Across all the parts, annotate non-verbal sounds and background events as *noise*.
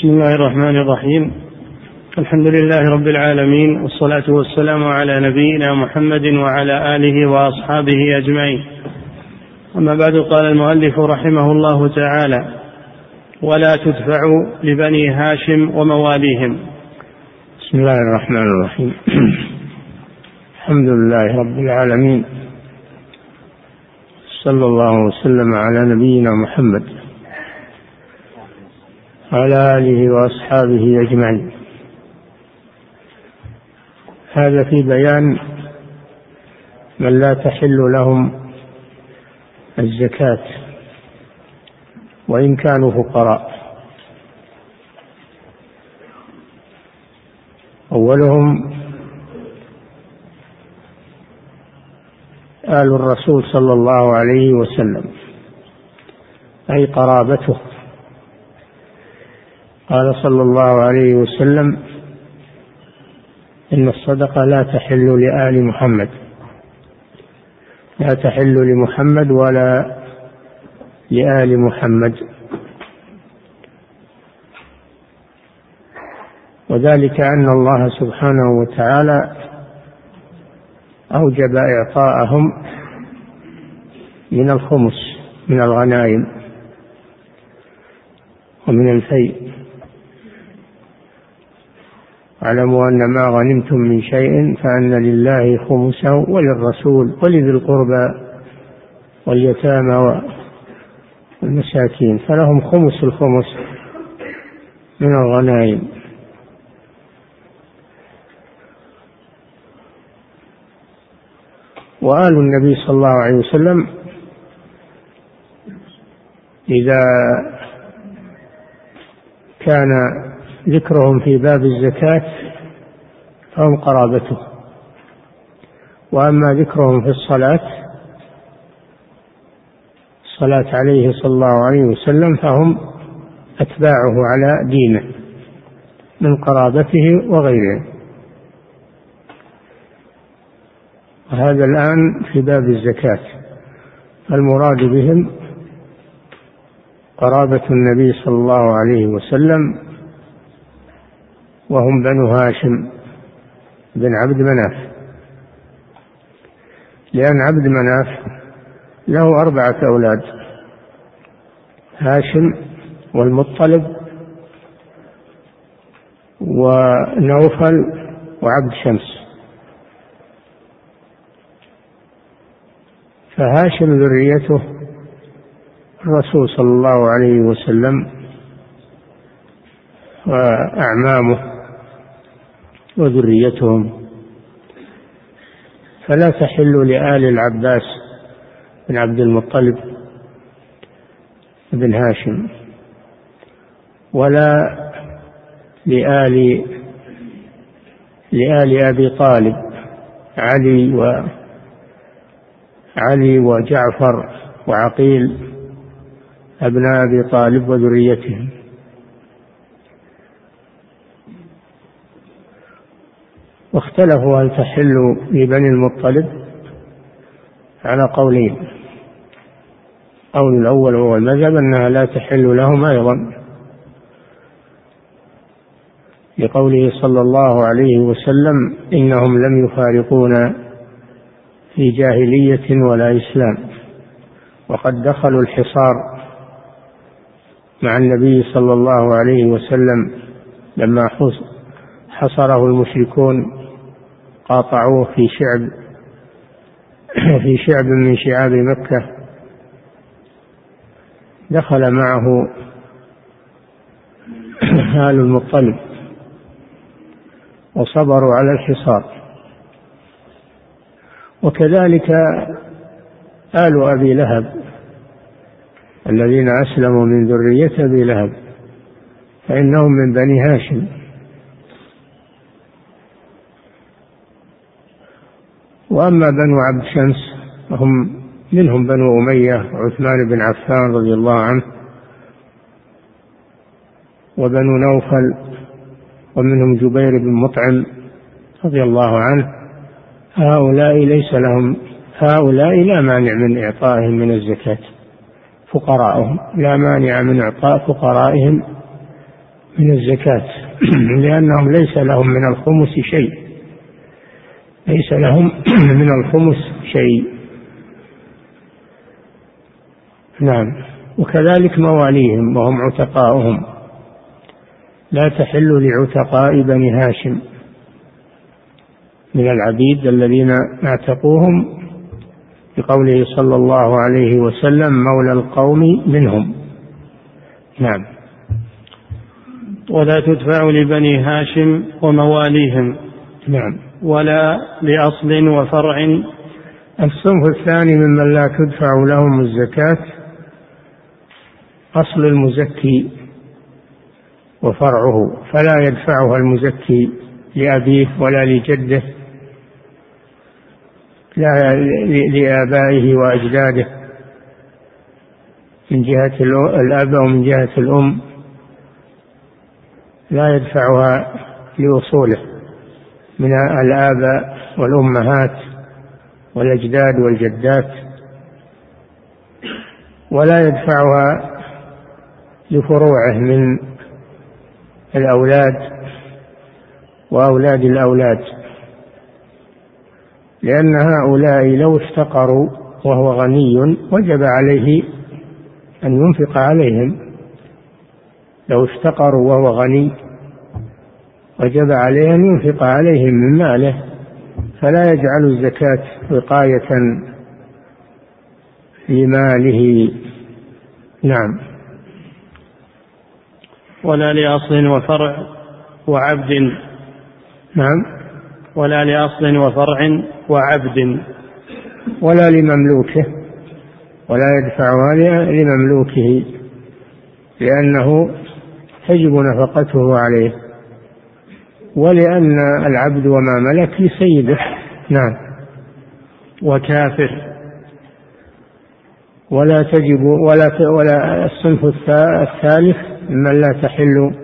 بسم الله الرحمن الرحيم. الحمد لله رب العالمين والصلاة والسلام على نبينا محمد وعلى آله وأصحابه أجمعين. أما بعد قال المؤلف رحمه الله تعالى ولا تدفع لبني هاشم ومواليهم. بسم الله الرحمن الرحيم. الحمد لله رب العالمين. صلى الله وسلم على نبينا محمد. وعلى آله وأصحابه أجمعين. هذا في بيان من لا تحل لهم الزكاة وإن كانوا فقراء. أولهم آل الرسول صلى الله عليه وسلم أي قرابته. قال صلى الله عليه وسلم إن الصدقة لا تحل لآل محمد. لا تحل لمحمد ولا لآل محمد. وذلك أن الله سبحانه وتعالى أوجب إعطاءهم من الخمس من الغنائم ومن الفيء. اعلموا أن ما غنمتم من شيء فأن لله خمسه وللرسول ولذي القربى واليتامى والمساكين فلهم خمس الخمس من الغنائم. وآل النبي صلى الله عليه وسلم إذا كان ذكرهم في باب الزكاة فهم قرابته. وأما ذكرهم في الصلاة الصلاة عليه صلى الله عليه وسلم فهم أتباعه على دينه من قرابته وغيره. وهذا الآن في باب الزكاة. المراد بهم قرابة النبي صلى الله عليه وسلم وهم بنو هاشم بن عبد مناف. لأن عبد مناف له أربعة أولاد هاشم والمطلب ونوفل وعبد شمس. فهاشم ذريته الرسول صلى الله عليه وسلم وأعمامه وذريتهم. فلا تحل لآل العباس بن عبد المطلب بن هاشم ولا لآل لآل أبي طالب علي و علي وجعفر وعقيل أبناء أبي طالب وذريتهم. واختلفوا هل تحل لبني المطلب على قولين. قول الأول هو المذهب أنها لا تحل لهم أيضا. لقوله صلى الله عليه وسلم إنهم لم يفارقونا في جاهلية ولا إسلام. وقد دخلوا الحصار مع النبي صلى الله عليه وسلم لما حصره المشركون قاطعوه في شعب *clears throat* في شعب من شعاب مكة. دخل معه *clears throat* آل المطلب وصبروا على الحصار. وكذلك آل أبي لهب الذين أسلموا من ذرية أبي لهب فإنهم من بني هاشم. وأما بنو عبد شمس فهم منهم بنو أمية وعثمان بن عفان رضي الله عنه وبنو نوفل ومنهم جبير بن مطعم رضي الله عنه. هؤلاء ليس لهم هؤلاء لا مانع من إعطائهم من الزكاة فقراءهم لا مانع من إعطاء فقرائهم من الزكاة *clears throat* لأنهم ليس لهم من الخمس شيء. ليس لهم *clears throat* من الخمس شيء. نعم. وكذلك مواليهم وهم عتقاؤهم. لا تحل لعتقاء بني هاشم من العبيد الذين اعتقوهم بقوله صلى الله عليه وسلم مولى القوم منهم. نعم. ولا تدفع لبني هاشم ومواليهم. نعم. ولا لأصل وفرع. الصنف الثاني ممن لا تدفع لهم الزكاة أصل المزكي وفرعه فلا يدفعها المزكي لأبيه ولا لجده لا لآبائه وأجداده من جهة الأب أو من جهة الأم لا يدفعها لأصوله. من الآباء والأمهات والأجداد والجدات ولا يدفعها لفروعه من الأولاد وأولاد الأولاد لأن هؤلاء لو افتقروا وهو غني وجب عليه أن ينفق عليهم لو افتقروا وهو غني وجب عليه أن ينفق عليهم من ماله فلا يجعل الزكاة وقاية في ماله نعم. ولا لأصل وفرع وعبد. نعم. ولا لأصل وفرع وعبد. ولا لمملوكه ولا يدفعها لمملوكه لأنه تجب نفقته عليه. ولأن العبد وما ملك لسيده. نعم. وكافر. ولا تجب ولا ولا الصنف الثالث ممن لا تحل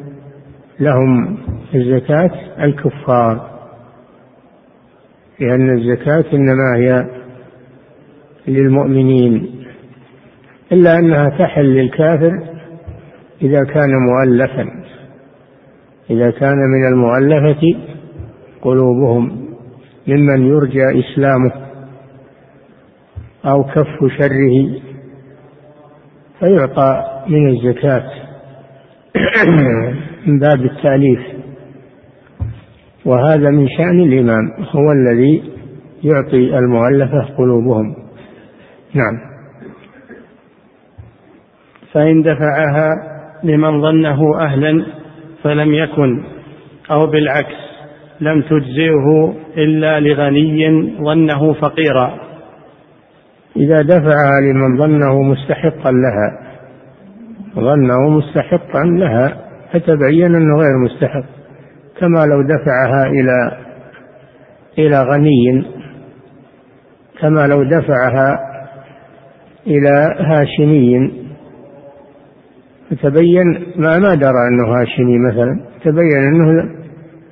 لهم الزكاة الكفار. لأن الزكاة إنما هي للمؤمنين. إلا أنها تحل للكافر إذا كان مؤلفا. إذا كان من المؤلفة قلوبهم ممن يرجى إسلامه أو كف شره فيعطى من الزكاة *clears throat* من باب التأليف. وهذا من شأن الإمام هو الذي يعطي المؤلفة قلوبهم. نعم. فإن دفعها لمن ظنه أهلا فلم يكن أو بالعكس لم تجزئه إلا لغني ظنه فقيرا. إذا دفعها لمن ظنه مستحقا لها ظنه مستحقا لها فتبين أنه غير مستحق. كما لو دفعها إلى إلى غني كما لو دفعها إلى هاشمي فتبين ما ما درى أنه هاشمي مثلا تبين أنه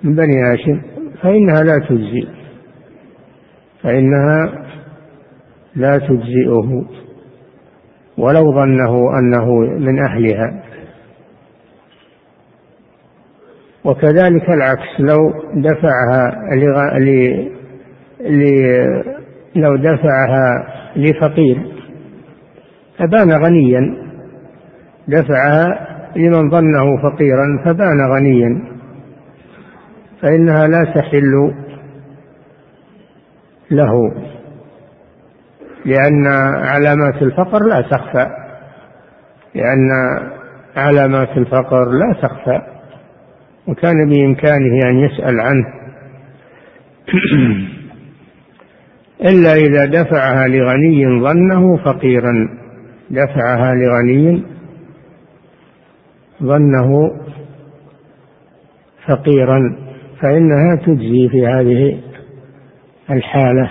من بني هاشم فإنها لا تجزي فإنها لا تجزئه. ولو ظنه أنه من أهلها. وكذلك العكس لو دفعها ل... ل... لو دفعها لفقير فبان غنيا. دفعها لمن ظنه فقيرا فبان غنيا. فإنها لا تحل له لأن علامات الفقر لا تخفى لأن علامات الفقر لا تخفى وكان بإمكانه أن يسأل عنه. *coughs* إلا إذا دفعها لغني ظنه فقيرا. دفعها لغني ظنه فقيرا فإنها تجزي في هذه الحالة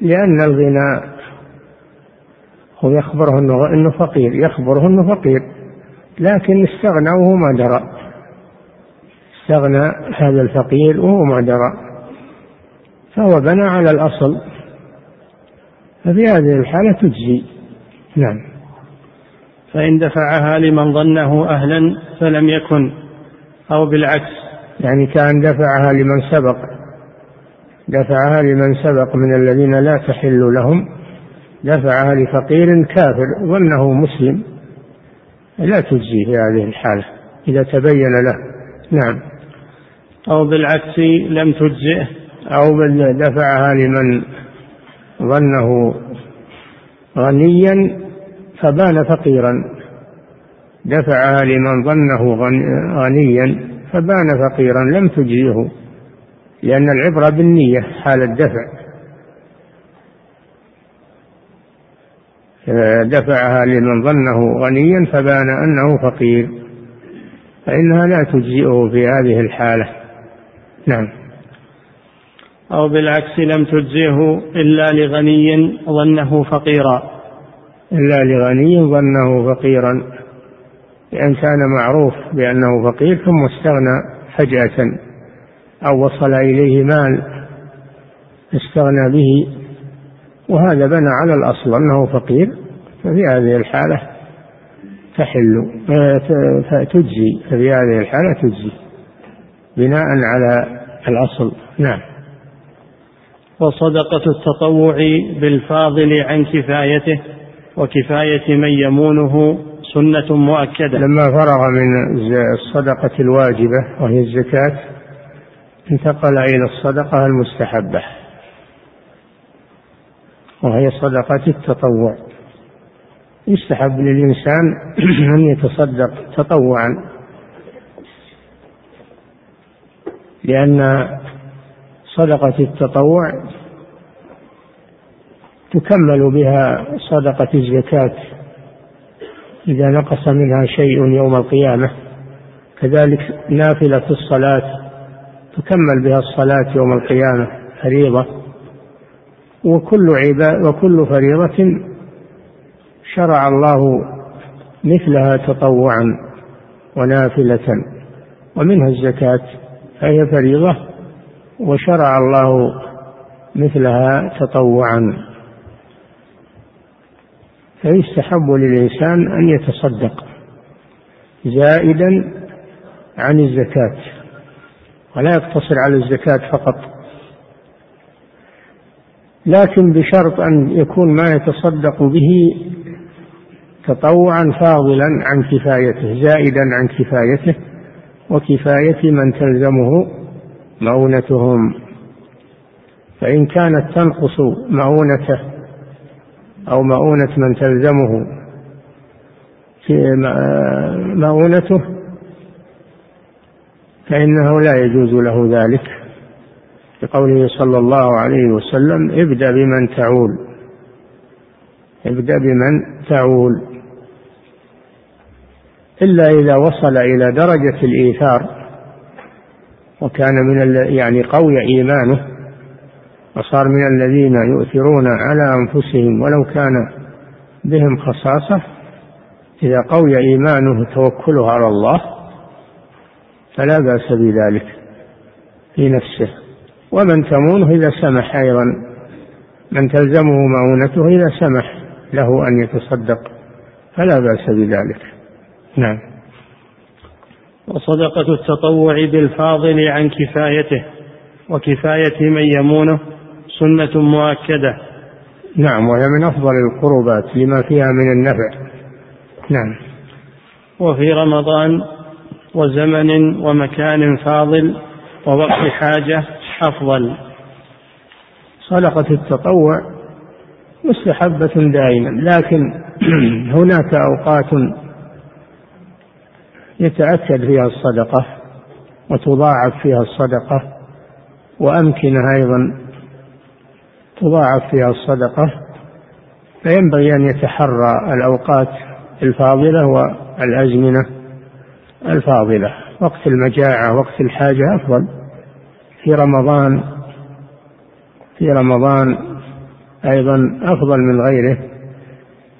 لأن الغنى هو يخبره إنه فقير يخبره إنه فقير لكن استغنى وهو ما درى. استغنى هذا الفقير وهو ما درى. فهو بنى على فإن دفعها لمن ظنه أهلا فلم يكن أو بالعكس. يعني كان دفعها لمن سبق دفعها لمن سبق من الذين لا تحل لهم دفعها لفقير كافر ظنه مسلم. لا تجزي في هذه الحالة إذا تبين له. نعم. أو بالعكس لم تجزئه. أو دفعها لمن ظنه غنيا فبان فقيرا. دفعها لمن ظنه غنيا فبان فقيرا لم تجزئه لأن العبرة بالنية حال الدفع. دفعها لمن ظنه غنيا فبان أنه فقير. فإنها لا تجزئه في هذه الحالة. نعم. أو بالعكس لم تجزئه إلا لغني ظنه فقيرا. إلا لغني ظنه فقيرا. لأن كان معروف بأنه فقير ثم استغنى فجأة أو وصل إليه مال استغنى به. وهذا بنى على الأصل أنه فقير ففي هذه الحالة تحل تجزي ففي هذه الحالة تجزي بناء على الأصل. نعم. وصدقة التطوع بالفاضل عن كفايته. وكفاية من يمونه سنة مؤكدة. لما فرغ من الصدقة الواجبة وهي الزكاة انتقل إلى الصدقة المستحبة وهي صدقة التطوع. يستحب للإنسان *clears throat* أن يتصدق تطوعا لأن صدقة التطوع تكمل بها صدقة الزكاة إذا نقص منها شيء يوم القيامة. كذلك نافلة الصلاة تكمل بها الصلاة يوم القيامة فريضة. وكل عباد وكل فريضة شرع الله مثلها تطوعا ونافلة. ومنها الزكاة فهي فريضة وشرع الله مثلها تطوعا. فيستحب للإنسان أن يتصدق زائدا عن الزكاة ولا يقتصر على الزكاة فقط. لكن بشرط أن يكون ما يتصدق به تطوعا فاضلا عن كفايته زائدا عن كفايته وكفاية من تلزمه مؤونتهم. فإن كانت تنقص مؤونته أو مؤونة من تلزمه. في مؤونته فإنه لا يجوز له ذلك. لقوله صلى الله عليه وسلم ابدأ بمن تعول. ابدأ بمن تعول. إلا إذا وصل إلى درجة الإيثار وكان من يعني قوي إيمانه وصار من الذين يؤثرون على أنفسهم ولو كان بهم خصاصة إذا قوي إيمانه توكله على الله فلا بأس بذلك في نفسه. ومن تمونه إذا سمح أيضا من تلزمه مؤونته إذا سمح له أن يتصدق فلا بأس بذلك. نعم. وصدقة التطوع بالفاضل عن كفايته وكفاية من يمونه سنة مؤكدة. نعم وهي من أفضل القربات لما فيها من النفع. نعم. وفي رمضان وزمن ومكان فاضل ووقت حاجة أفضل. صدقة التطوع مستحبة دائما لكن *clears throat* هناك أوقات يتأكد فيها الصدقة وتضاعف فيها الصدقة وأمكنة أيضا تضاعف فيها الصدقة فينبغي أن يتحرى الأوقات الفاضلة والأزمنة الفاضلة. وقت المجاعة وقت الحاجة أفضل. في رمضان في رمضان أيضا أفضل من غيره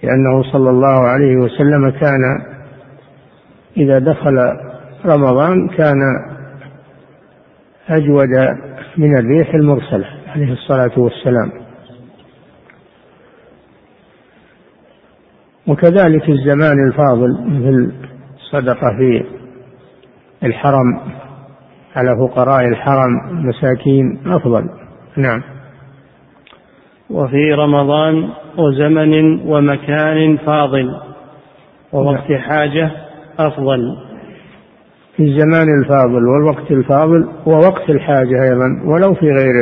لأنه صلى الله عليه وسلم كان إذا دخل رمضان كان أجود من الريح المرسلة. عليه الصلاة والسلام. وكذلك الزمان الفاضل مثل الصدقة في الحرم على فقراء الحرم مساكين أفضل. نعم. وفي رمضان وزمن ومكان فاضل ووقت نعم. حاجة أفضل. في الزمان الفاضل والوقت الفاضل ووقت الحاجة أيضا ولو في غير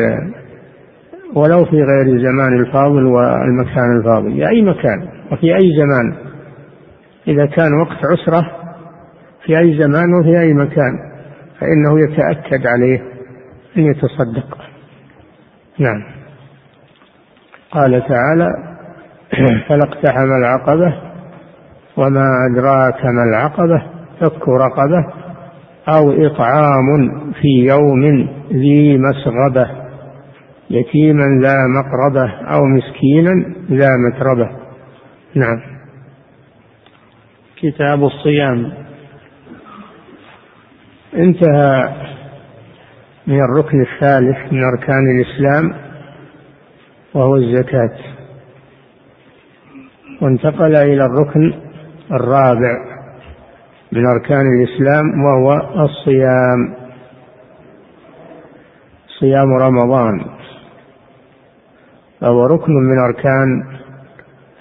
ولو في غير الزمان الفاضل والمكان الفاضل في أي مكان وفي أي زمان. إذا كان وقت عسرة في أي زمان وفي أي مكان فإنه يتأكد عليه أن يتصدق. نعم. قال تعالى *clears throat* فلا اقتحم العقبة وما أدراك ما العقبة فك رقبة أو إطعام في يوم ذي مسغبة. يتيما ذا مقربة أو مسكينا ذا متربة. نعم. كتاب الصيام. انتهى من الركن الثالث من أركان الإسلام وهو الزكاة. وانتقل إلى الركن الرابع من أركان الإسلام وهو الصيام. صيام رمضان. فهو ركن من أركان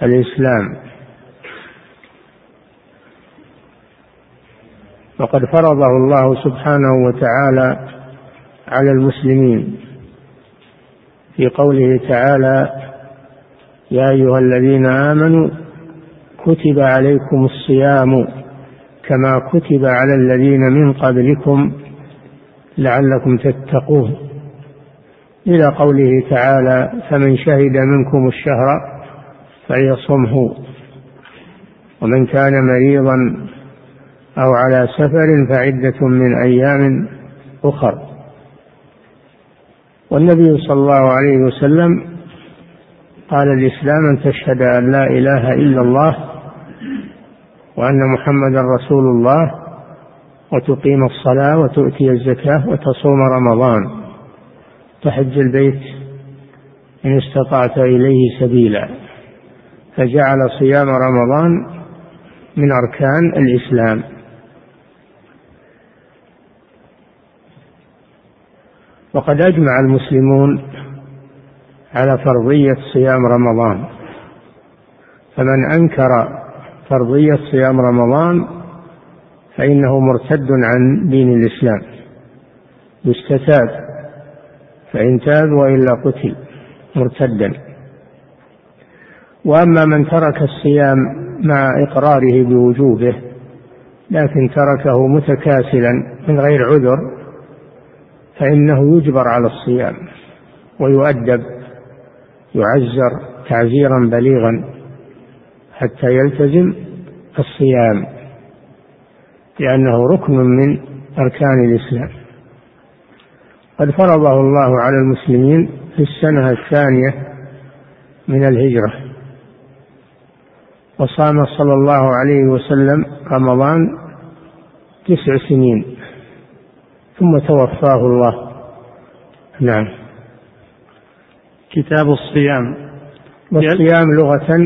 الإسلام. وقد فرضه الله سبحانه وتعالى على المسلمين. في قوله تعالى يا أيها الذين آمنوا كتب عليكم الصيام كما كتب على الذين من قبلكم لعلكم تتقون. إلى قوله تعالى فمن شهد منكم الشهر فليصمه ومن كان مريضا أو على سفر فعدة من أيام أخر. والنبي صلى الله عليه وسلم قال الإسلام أن تشهد أن لا إله إلا الله وأن محمدا رسول الله وتقيم الصلاة وتؤتي الزكاة وتصوم رمضان. تحج البيت إن استطعت إليه سبيلا. فجعل صيام رمضان من أركان الإسلام. وقد أجمع المسلمون على فرضية صيام رمضان. فمن أنكر فرضية صيام رمضان فإنه مرتد عن دين الإسلام. يستتاب. فإن تاب وإلا قتل مرتدا. وأما من ترك الصيام مع إقراره بوجوبه لكن تركه متكاسلا من غير عذر فإنه يجبر على الصيام ويؤدب يعزر تعزيرا بليغا حتى يلتزم الصيام لأنه ركن من أركان الإسلام. قد فرضه الله على المسلمين في السنة الثانية من الهجرة. وصام صلى الله عليه وسلم رمضان تسع سنين ثم توفاه الله. نعم. كتاب الصيام. والصيام لغة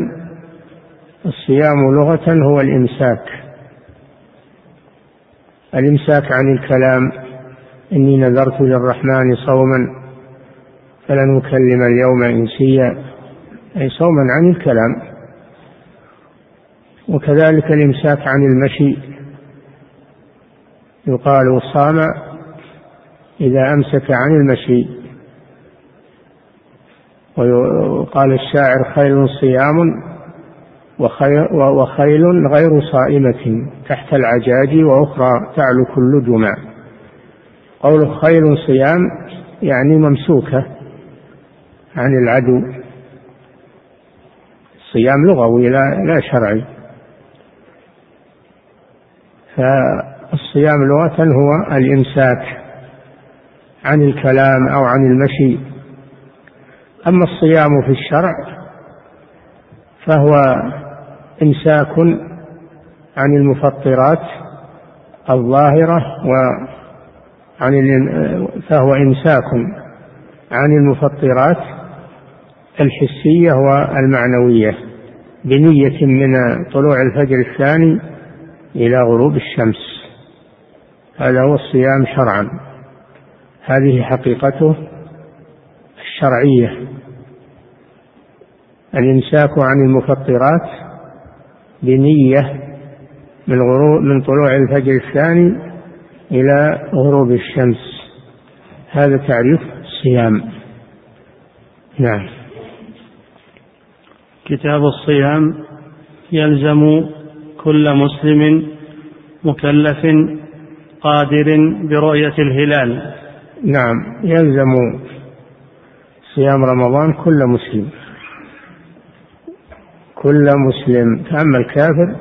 الصيام لغة هو الإمساك. الإمساك عن الكلام. إني نذرت للرحمن صوما فلن أكلم اليوم إنسيا أي صوما عن الكلام. وكذلك الإمساك عن المشي. يقال صام إذا أمسك عن المشي. وقال الشاعر خير صيام وخيل غير صائمة تحت العجاج وأخرى تعلو كل جمع قول خيل صيام يعني ممسوكة عن العدو. الصيام لغوي لا, لا شرعي. فالصيام لغة هو الإمساك عن الكلام أو عن المشي. أما الصيام في الشرع فهو إمساك عن المفطرات الظاهرة وعن فهو إمساك عن المفطرات الحسية والمعنوية بنية من طلوع الفجر الثاني إلى غروب الشمس. هذا هو الصيام شرعا. هذه حقيقته الشرعية. الإمساك عن المفطرات بنية من غروب من طلوع الفجر الثاني إلى غروب الشمس. هذا تعريف الصيام نعم. كتاب الصيام يلزم كل مسلم مكلف قادر برؤية الهلال. نعم يلزم صيام رمضان كل مسلم. كل مسلم فأما الكافر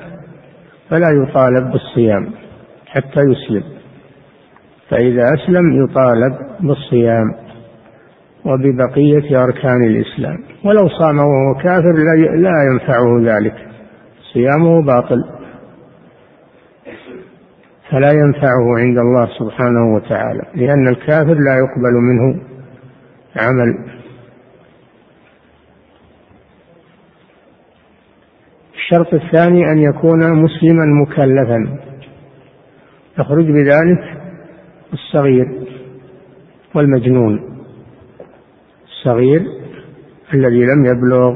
فلا يطالب بالصيام حتى يسلم. فإذا أسلم يطالب بالصيام وببقية أركان الإسلام. ولو صام وهو كافر لا ينفعه ذلك. صيامه باطل. فلا ينفعه عند الله سبحانه وتعالى لأن الكافر لا يقبل منه عمل. الشرط الثاني أن يكون مسلما مكلفا. يخرج بذلك الصغير والمجنون. الصغير الذي لم يبلغ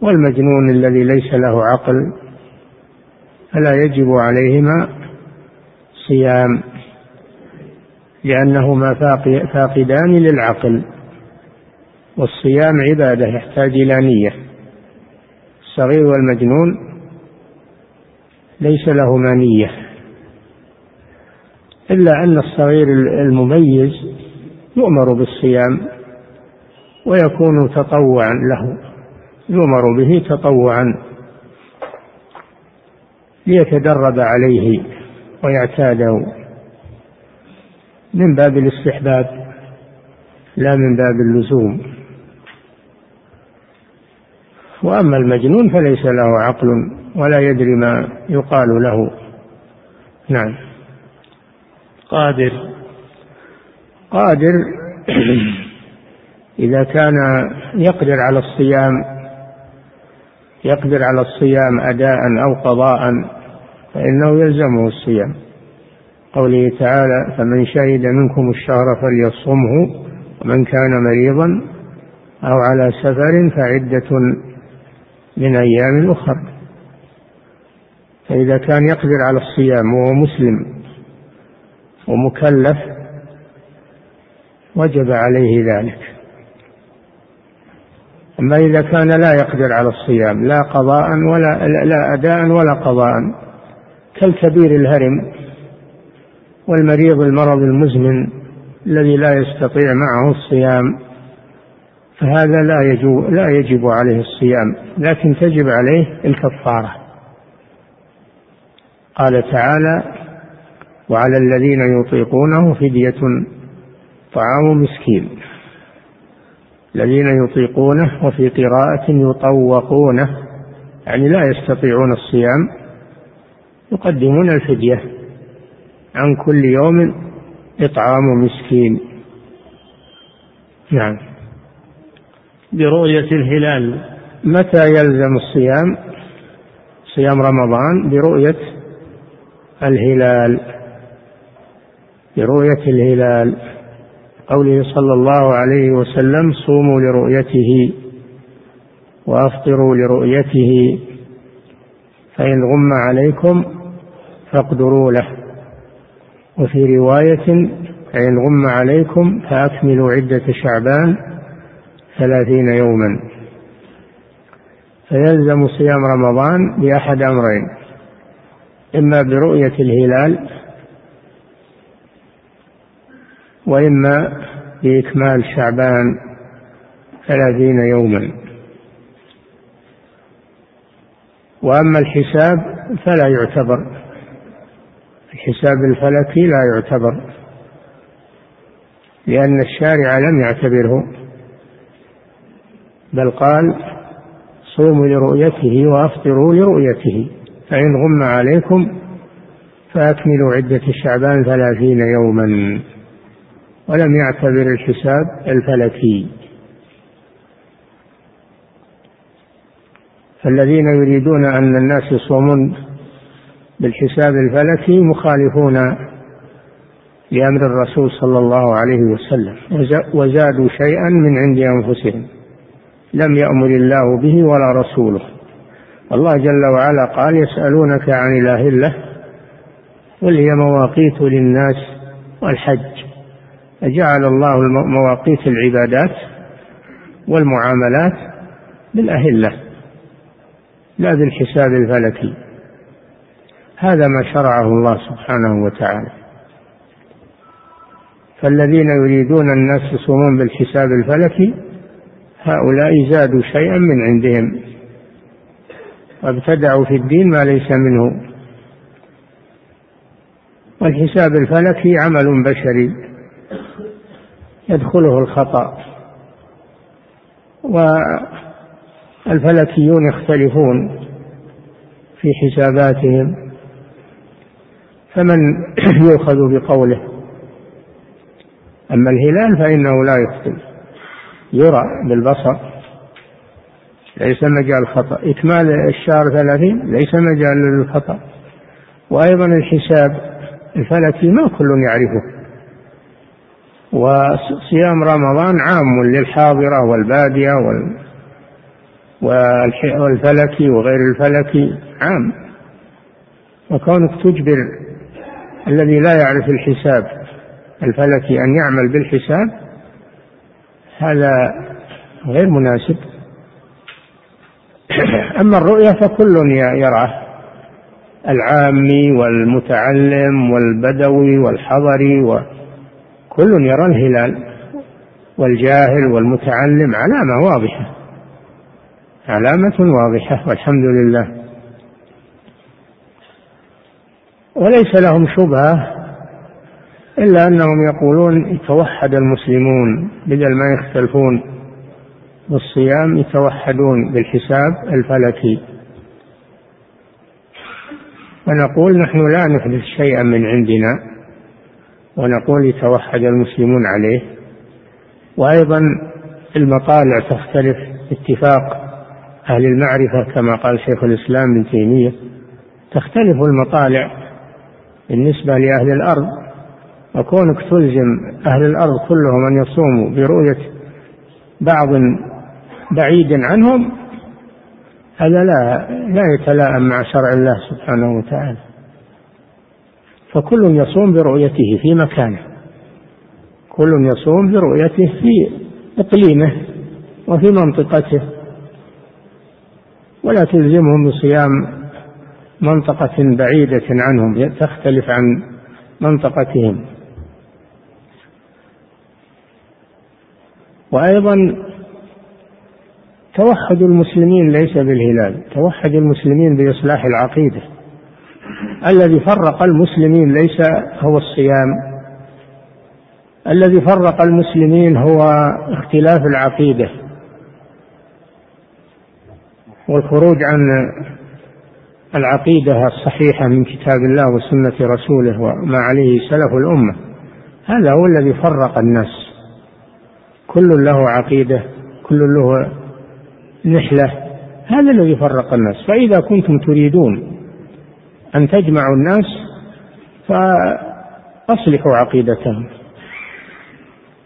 والمجنون الذي ليس له عقل فلا يجب عليهما صيام لأنهما فاقدان للعقل. والصيام عبادة يحتاج إلى نية. الصغير والمجنون ليس لهما نية. إلا أن الصغير المميز يؤمر بالصيام ويكون تطوعا له يؤمر به تطوعا ليتدرب عليه ويعتاده من باب الاستحباب لا من باب اللزوم. وأما المجنون فليس له عقل ولا يدري ما يقال له. نعم. قادر. قادر. *clears throat* إذا كان يقدر على الصيام يقدر على الصيام أداء أو قضاء فإنه يلزمه الصيام. قوله تعالى فمن شهد منكم الشهر فليصمه ومن كان مريضا أو على سفر فعدة من أيام أخر. فإذا كان يقدر على الصيام وهو مسلم ومكلف وجب عليه ذلك. أما إذا كان لا يقدر على الصيام لا قضاء ولا لا أداء ولا قضاء كالكبير الهرم والمريض المرض المزمن الذي لا يستطيع معه الصيام فهذا لا يجب لا يجب عليه الصيام لكن تجب عليه الكفارة. قال تعالى وعلى الذين يطيقونه فدية طعام مسكين. الذين يطيقونه وفي قراءة يطوقونه يعني لا يستطيعون الصيام يقدمون الفدية عن كل يوم إطعام مسكين. نعم. برؤية الهلال متى يلزم الصيام؟ صيام رمضان برؤية الهلال. برؤية الهلال. قوله صلى الله عليه وسلم صوموا لرؤيته وأفطروا لرؤيته فإن غم عليكم فاقدروا له. وفي رواية فإن غم عليكم فأكملوا عدة شعبان ثلاثين يوما. فيلزم صيام رمضان بأحد أمرين إما برؤية الهلال وإما بإكمال شعبان ثلاثين يوما. وأما الحساب فلا يعتبر. الحساب الفلكي لا يعتبر لأن الشارع لم يعتبره بل قال صوموا لرؤيته وأفطروا لرؤيته فإن غم عليكم فأكملوا عدة شعبان ثلاثين يوما. ولم يعتبر الحساب الفلكي. فالذين يريدون أن الناس يصومون بالحساب الفلكي مخالفون لأمر الرسول صلى الله عليه وسلم وزادوا شيئا من عند أنفسهم لم يأمر الله به ولا رسوله. الله جل وعلا قال يسألونك عن الله قل هي مواقيت للناس والحج. فجعل الله مواقيت العبادات والمعاملات بالأهلة لا بالحساب الفلكي. هذا ما شرعه الله سبحانه وتعالى. فالذين يريدون الناس يصومون بالحساب الفلكي هؤلاء زادوا شيئا من عندهم. وابتدعوا في الدين ما ليس منه. والحساب الفلكي عمل بشري. يدخله الخطأ. والفلكيون يختلفون في حساباتهم. فمن *clears throat* يؤخذ بقوله؟ أما الهلال فإنه لا يخطئ. يرى بالبصر. ليس مجال خطأ. إكمال الشهر ثلاثين ليس مجال للخطأ. وأيضا الحساب الفلكي ما كل يعرفه. وصيام رمضان عام للحاضرة والبادية والفلكي وغير الفلكي عام. وكونك تجبر الذي لا يعرف الحساب الفلكي أن يعمل بالحساب هذا غير مناسب. *coughs* أما الرؤية فكل يراه العامي والمتعلم والبدوي والحضري وكل يرى الهلال والجاهل والمتعلم علامة واضحة علامة واضحة والحمد لله. وليس لهم شبهة إلا أنهم يقولون يتوحد المسلمون بدل ما يختلفون بالصيام يتوحدون بالحساب الفلكي. ونقول نحن لا نحدث شيئا من عندنا. ونقول يتوحد المسلمون عليه. وأيضا المطالع تختلف اتفاق أهل المعرفة كما قال شيخ الإسلام ابن تيمية تختلف المطالع بالنسبة لأهل الأرض. وكونك تلزم أهل الأرض كلهم أن يصوموا برؤية بعض بعيد عنهم هذا لا لا يتلائم مع شرع الله سبحانه وتعالى. فكل يصوم برؤيته في مكانه. كل يصوم برؤيته في إقليمه وفي منطقته. ولا تلزمهم بصيام منطقة بعيدة عنهم تختلف عن منطقتهم. وأيضا توحد المسلمين ليس بالهلال توحد المسلمين بإصلاح العقيدة. الذي فرق المسلمين ليس هو الصيام. الذي فرق المسلمين هو اختلاف العقيدة والخروج عن العقيدة الصحيحة من كتاب الله وسنة رسوله وما عليه سلف الأمة. هذا هو الذي فرق الناس. كل له عقيدة كل له نحلة. هذا الذي فرق الناس. فإذا كنتم تريدون أن تجمعوا الناس فأصلحوا عقيدتهم.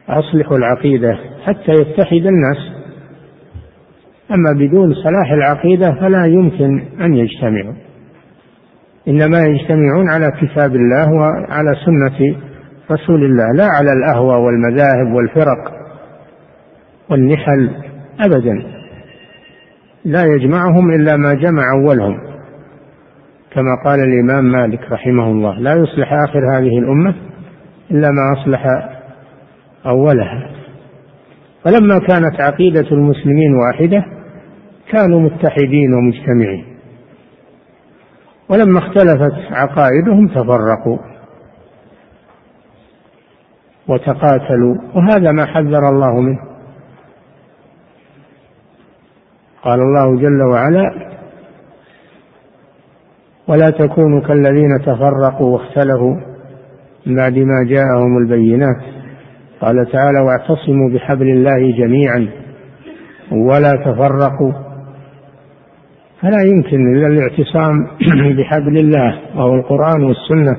أصلحوا العقيدة حتى يتحد الناس. أما بدون صلاح العقيدة فلا يمكن أن يجتمعوا. إنما يجتمعون على كتاب الله وعلى سنة رسول الله لا على الأهوى والمذاهب والفرق والنحل أبدا. لا يجمعهم إلا ما جمع أولهم. كما قال الإمام مالك رحمه الله لا يصلح آخر هذه الأمة إلا ما أصلح أولها. فلما كانت عقيدة المسلمين واحدة كانوا متحدين ومجتمعين. ولما اختلفت عقائدهم تفرقوا وتقاتلوا وهذا ما حذر الله منه. قال الله جل وعلا ولا تكونوا كالذين تفرقوا واختلفوا من بعد ما جاءهم البينات. قال تعالى واعتصموا بحبل الله جميعا ولا تفرقوا. فلا يمكن إلا الاعتصام *clears throat* بحبل الله وهو القرآن والسنة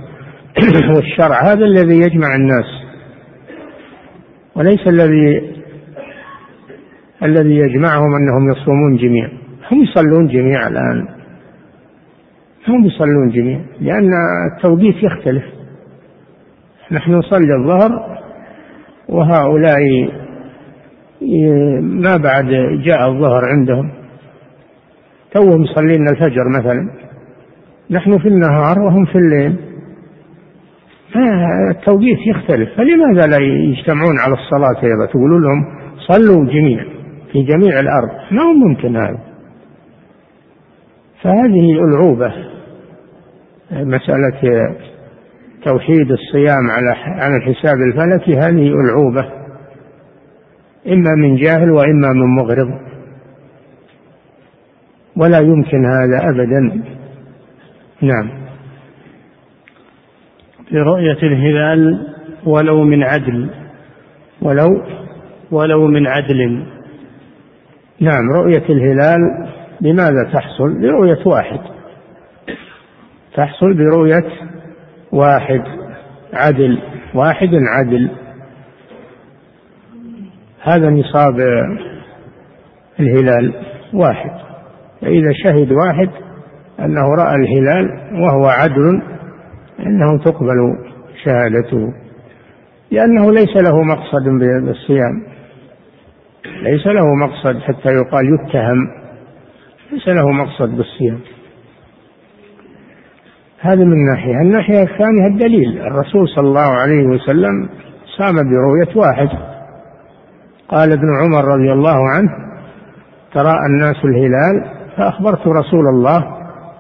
*clears throat* والشرع. هذا الذي يجمع الناس وليس الذي الذي يجمعهم أنهم يصومون جميعا. هم يصلون جميعا الآن. هم يصلون جميعا لأن التوقيت يختلف. نحن نصلي الظهر وهؤلاء ما بعد جاء الظهر عندهم توهم يصلين الفجر مثلا. نحن في النهار وهم في الليل. التوقيت يختلف. فلماذا لا يجتمعون على الصلاة أيضا؟ تقولوا لهم صلوا جميعا في جميع الأرض. ما هو ممكن هذا؟ فهذه ألعوبة. مسألة توحيد الصيام على على الحساب الفلكي هذه ألعوبة إما من جاهل وإما من مغرض. ولا يمكن هذا أبدا. نعم. لرؤية الهلال ولو من عدل. ولو؟ ولو من عدل. نعم رؤية الهلال بماذا تحصل؟ برؤية واحد. تحصل برؤية واحد عدل واحد عدل. هذا نصاب الهلال واحد. فإذا شهد واحد أنه رأى الهلال وهو عدل إنه تقبل شهادته لأنه ليس له مقصد بالصيام. ليس له مقصد حتى يقال يتهم. ليس له مقصد بالصيام. هذا من ناحية. الناحية الثانية الدليل. الرسول صلى الله عليه وسلم صام برؤية واحد. قال ابن عمر رضي الله عنه تراءى الناس الهلال. فأخبرت رسول الله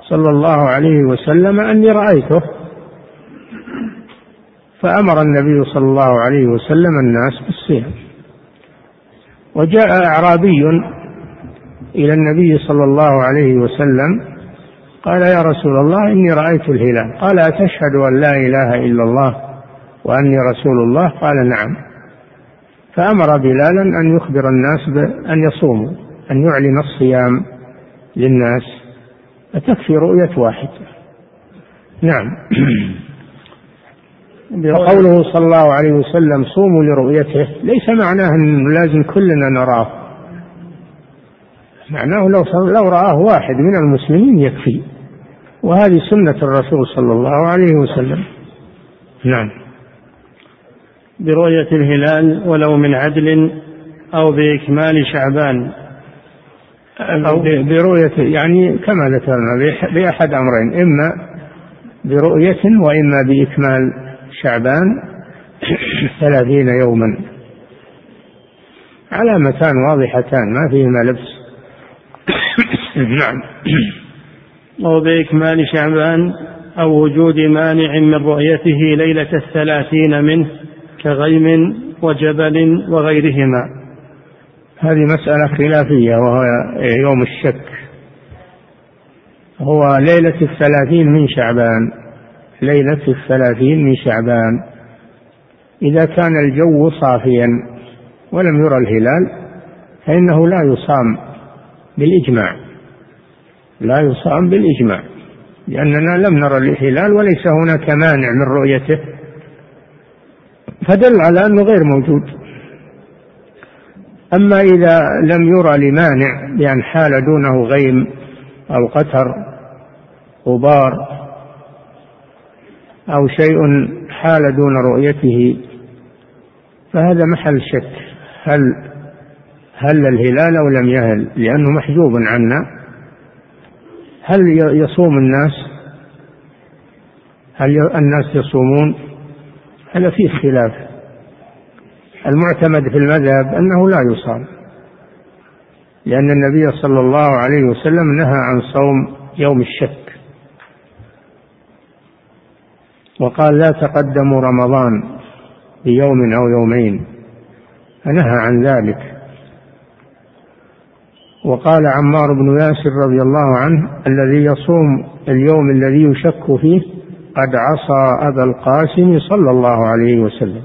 صلى الله عليه وسلم أني رأيته. فأمر النبي صلى الله عليه وسلم الناس بالصيام. وجاء أعرابي إلى النبي صلى الله عليه وسلم قال يا رسول الله إني رأيت الهلال. قال أتشهد أن لا إله إلا الله وأني رسول الله؟ قال نعم. فأمر بلالا أن يخبر الناس بأن يصوموا أن يعلن الصيام للناس. فتكفي رؤية واحد. نعم. *coughs* وقوله صلى الله عليه وسلم صوموا لرؤيته. ليس معناه أنه لازم كلنا نراه. معناه لو لو رآه واحد من المسلمين يكفي. وهذه سنة الرسول صلى الله عليه وسلم. نعم. برؤية الهلال ولو من عدل أو بإكمال شعبان. أو برؤية يعني كما ذكرنا بأحد أمرين إما برؤية وإما بإكمال شعبان *clears throat* ثلاثين يوما. علامتان واضحتان ما فيهما لبس. *clears throat* نعم. *clears throat* أو بإكمال شعبان أو وجود مانع من رؤيته ليلة الثلاثين منه كغيم وجبل وغيرهما. هذه مسألة خلافية وهو يوم الشك. هو ليلة الثلاثين من شعبان. ليلة الثلاثين من شعبان. إذا كان الجو صافيا ولم يرى الهلال فإنه لا يصام بالإجماع. لا يصام بالإجماع لأننا لم نرى الهلال وليس هناك مانع من رؤيته فدل على أنه غير موجود. أما إذا لم يرى لمانع بأن حال دونه غيم أو قتر غبار أو شيء حال دون رؤيته فهذا محل شك هل هل الهلال أو لم يهل لأنه محجوب عنا. هل يصوم الناس؟ هل الناس يصومون؟ هذا فيه خلاف. المعتمد في المذهب أنه لا يصام لأن النبي صلى الله عليه وسلم نهى عن صوم يوم الشك. وقال لا تقدموا رمضان بيوم أو يومين فنهى عن ذلك. وقال عمار بن ياسر رضي الله عنه الذي يصوم اليوم الذي يشك فيه قد عصى أبا القاسم صلى الله عليه وسلم.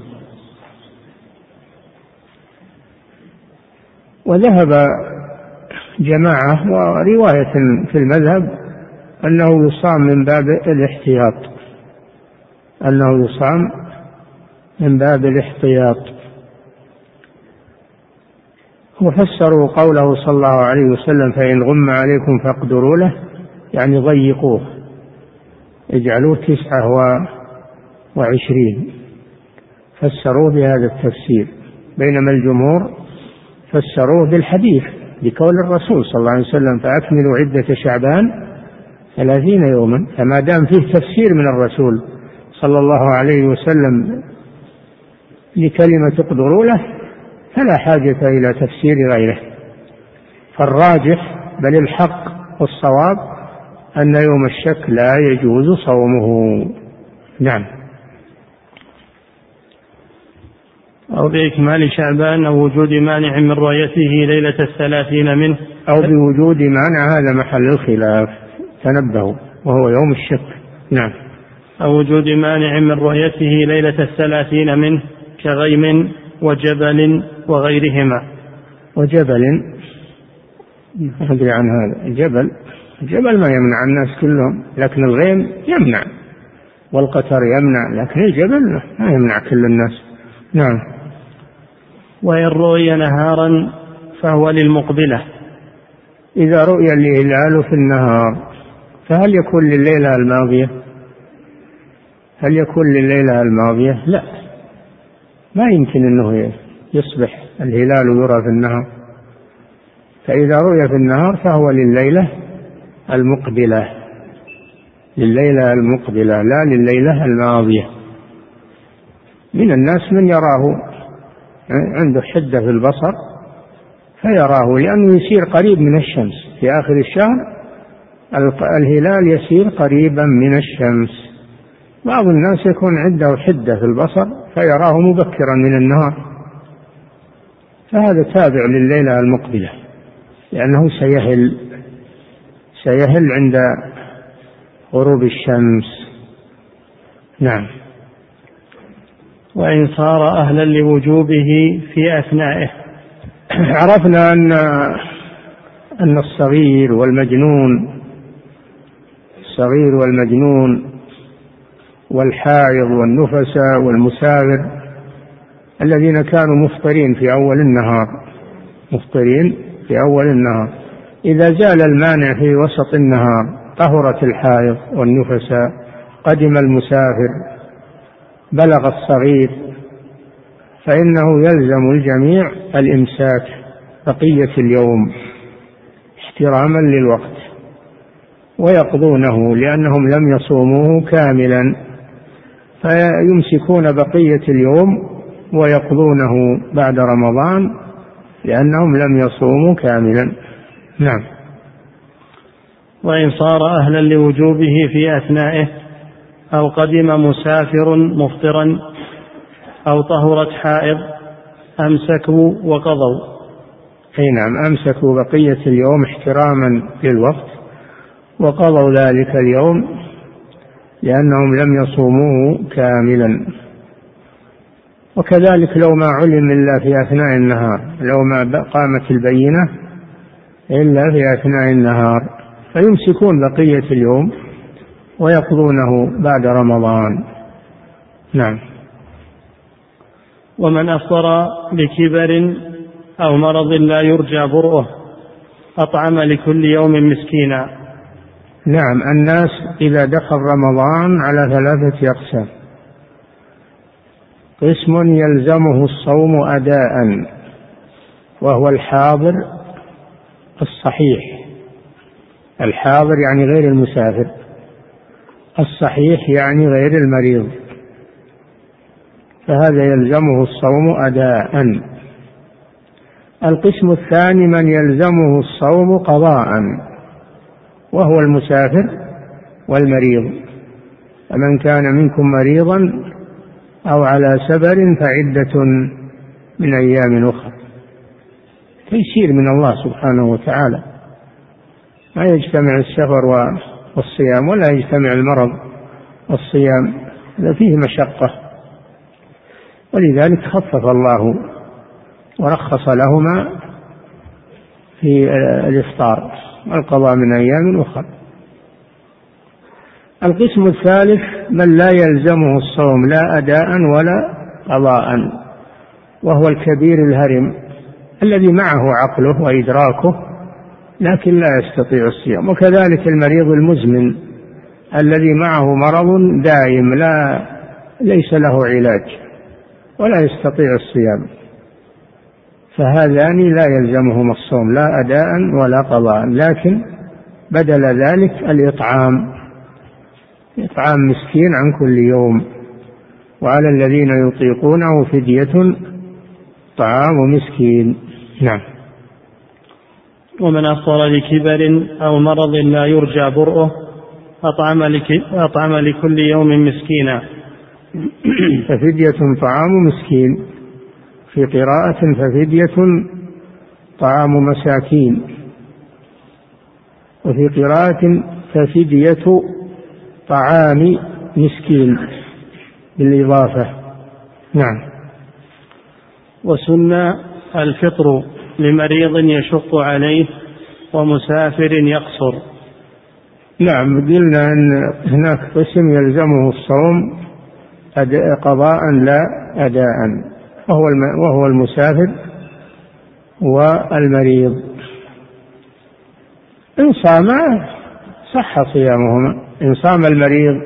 وذهب جماعة ورواية في المذهب أنه يصام من باب الاحتياط أنه يصام من باب الاحتياط. وفسروا قوله صلى الله عليه وسلم فإن غم عليكم فاقدروا له. يعني ضيقوه. اجعلوه تسعة وعشرين. فسروه بهذا التفسير. بينما الجمهور فسروه بالحديث بقول الرسول صلى الله عليه وسلم فأكملوا عدة شعبان ثلاثين يوما. فما دام فيه تفسير من الرسول صلى الله عليه وسلم لكلمة اقدروا له فلا حاجة إلى تفسير غيره. فالراجح بل الحق والصواب أن يوم الشك لا يجوز صومه. نعم. أو بإكمال شعبان أو وجود مانع من رؤيته ليلة الثلاثين منه. أو بوجود مانع هذا محل الخلاف. تنبهوا. وهو يوم الشك. نعم. أو وجود مانع من رؤيته ليلة الثلاثين منه كغيم وجبل وغيرهما. وجبل. ما أدري عن هذا. الجبل الجبل ما يمنع الناس كلهم لكن الغيم يمنع. والقطر يمنع لكن الجبل ما يمنع كل الناس. نعم. وإن رؤي نهارا فهو للمقبلة. إذا رؤي الهلال في النهار فهل يكون لليلة الماضية؟ هل يكون لليلة الماضية؟ لا. ما يمكن أنه يصبح الهلال يرى في النهار. فإذا رؤي في النهار فهو لليلة المقبلة لليلة المقبلة لا لليلة الماضية. من الناس من يراه عنده حدة في البصر فيراه لأنه يسير قريب من الشمس. في آخر الشهر الهلال يسير قريبا من الشمس. بعض الناس يكون عنده حدة في البصر فيراه مبكرا من النهار. فهذا تابع لليلة المقبلة لأنه سيهل سيهل عند غروب الشمس. نعم. وإن صار أهلا لوجوبه في أثنائه. *clears throat* عرفنا أن أن الصغير والمجنون الصغير والمجنون والحائض والنفس والمسافر الذين كانوا مفطرين في أول النهار. مفطرين في أول النهار. إذا زال المانع في وسط النهار طهرت الحائض والنفساء قدم المسافر بلغ الصغير فإنه يلزم الجميع الإمساك بقية اليوم احتراما للوقت ويقضونه لأنهم لم يصوموه كاملا. فيمسكون بقية اليوم ويقضونه بعد رمضان لأنهم لم يصوموا كاملا. نعم. وإن صار أهلا لوجوبه في أثنائه أو قدم مسافر مفطرا أو طهرت حائض أمسكوا وقضوا. أي نعم أمسكوا بقية اليوم احتراما للوقت وقضوا ذلك اليوم لأنهم لم يصوموه كاملا. وكذلك لو ما علم إلا في أثناء النهار لو ما قامت البينة إلا في أثناء النهار. فيمسكون بقية اليوم ويقضونه بعد رمضان. نعم. ومن أفطر بكبر أو مرض لا يرجى برؤه أطعم لكل يوم مسكينا. نعم الناس إذا دخل رمضان على ثلاثة أقسام. قسم يلزمه الصوم أداء وهو الحاضر الصحيح. الحاضر يعني غير المسافر. الصحيح يعني غير المريض. فهذا يلزمه الصوم أداء. القسم الثاني من يلزمه الصوم قضاء. وهو المسافر والمريض. فمن كان منكم مريضا أو على سفر فعدة من أيام أخرى. تيسير من الله سبحانه وتعالى. ما يجتمع السفر والصيام ولا يجتمع المرض والصيام. هذا فيه مشقة. ولذلك خفف الله ورخص لهما في الإفطار. القضاء من أيام أخرى القسم الثالث من لا يلزمه الصوم لا أداء ولا قضاء وهو الكبير الهرم الذي معه عقله وإدراكه لكن لا يستطيع الصيام. وكذلك المريض المزمن الذي معه مرض دائم لا ليس له علاج ولا يستطيع الصيام. فهذان لا يلزمهما الصوم لا أداء ولا قضاء لكن بدل ذلك الإطعام. إطعام مسكين عن كل يوم. وعلى الذين يطيقونه فدية طعام مسكين. نعم. ومن أفطر لكبر أو مرض لا يرجى برؤه أطعم, لك أطعم لكل يوم مسكينا. ففدية طعام مسكين. في قراءة ففدية طعام مساكين وفي قراءة ففدية طعام مسكين بالإضافة. نعم. وسن الفطر لمريض يشق عليه ومسافر يقصر. نعم قلنا أن هناك قسم يلزمه الصوم قضاء لا أداء. وهو وهو المسافر والمريض. إن صام صح صيامهما. إن صام المريض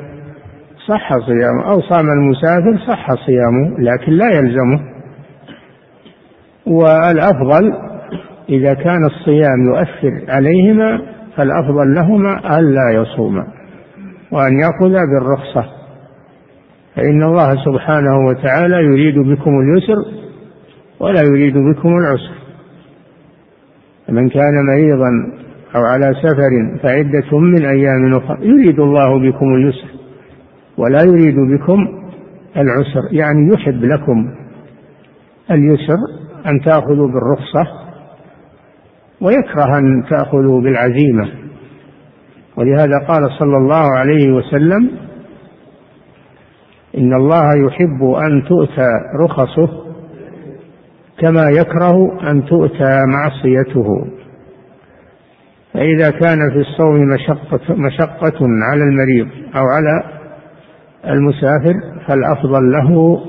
صح صيامه. أو صام المسافر صح صيامه لكن لا يلزمه. والأفضل إذا كان الصيام يؤثر عليهما فالأفضل لهما ألا يصوما. وأن يأخذ بالرخصة. فإن الله سبحانه وتعالى يريد بكم اليسر ولا يريد بكم العسر. فمن كان مريضا أو على سفر فعدة من أيام أخرى يريد الله بكم اليسر ولا يريد بكم العسر يعني يحب لكم اليسر أن تأخذوا بالرخصة ويكره أن تأخذوا بالعزيمة. ولهذا قال صلى الله عليه وسلم إن الله يحب أن تؤتى رخصه كما يكره أن تؤتى معصيته. فإذا كان في الصوم مشقة, مشقة على المريض أو على المسافر فالأفضل له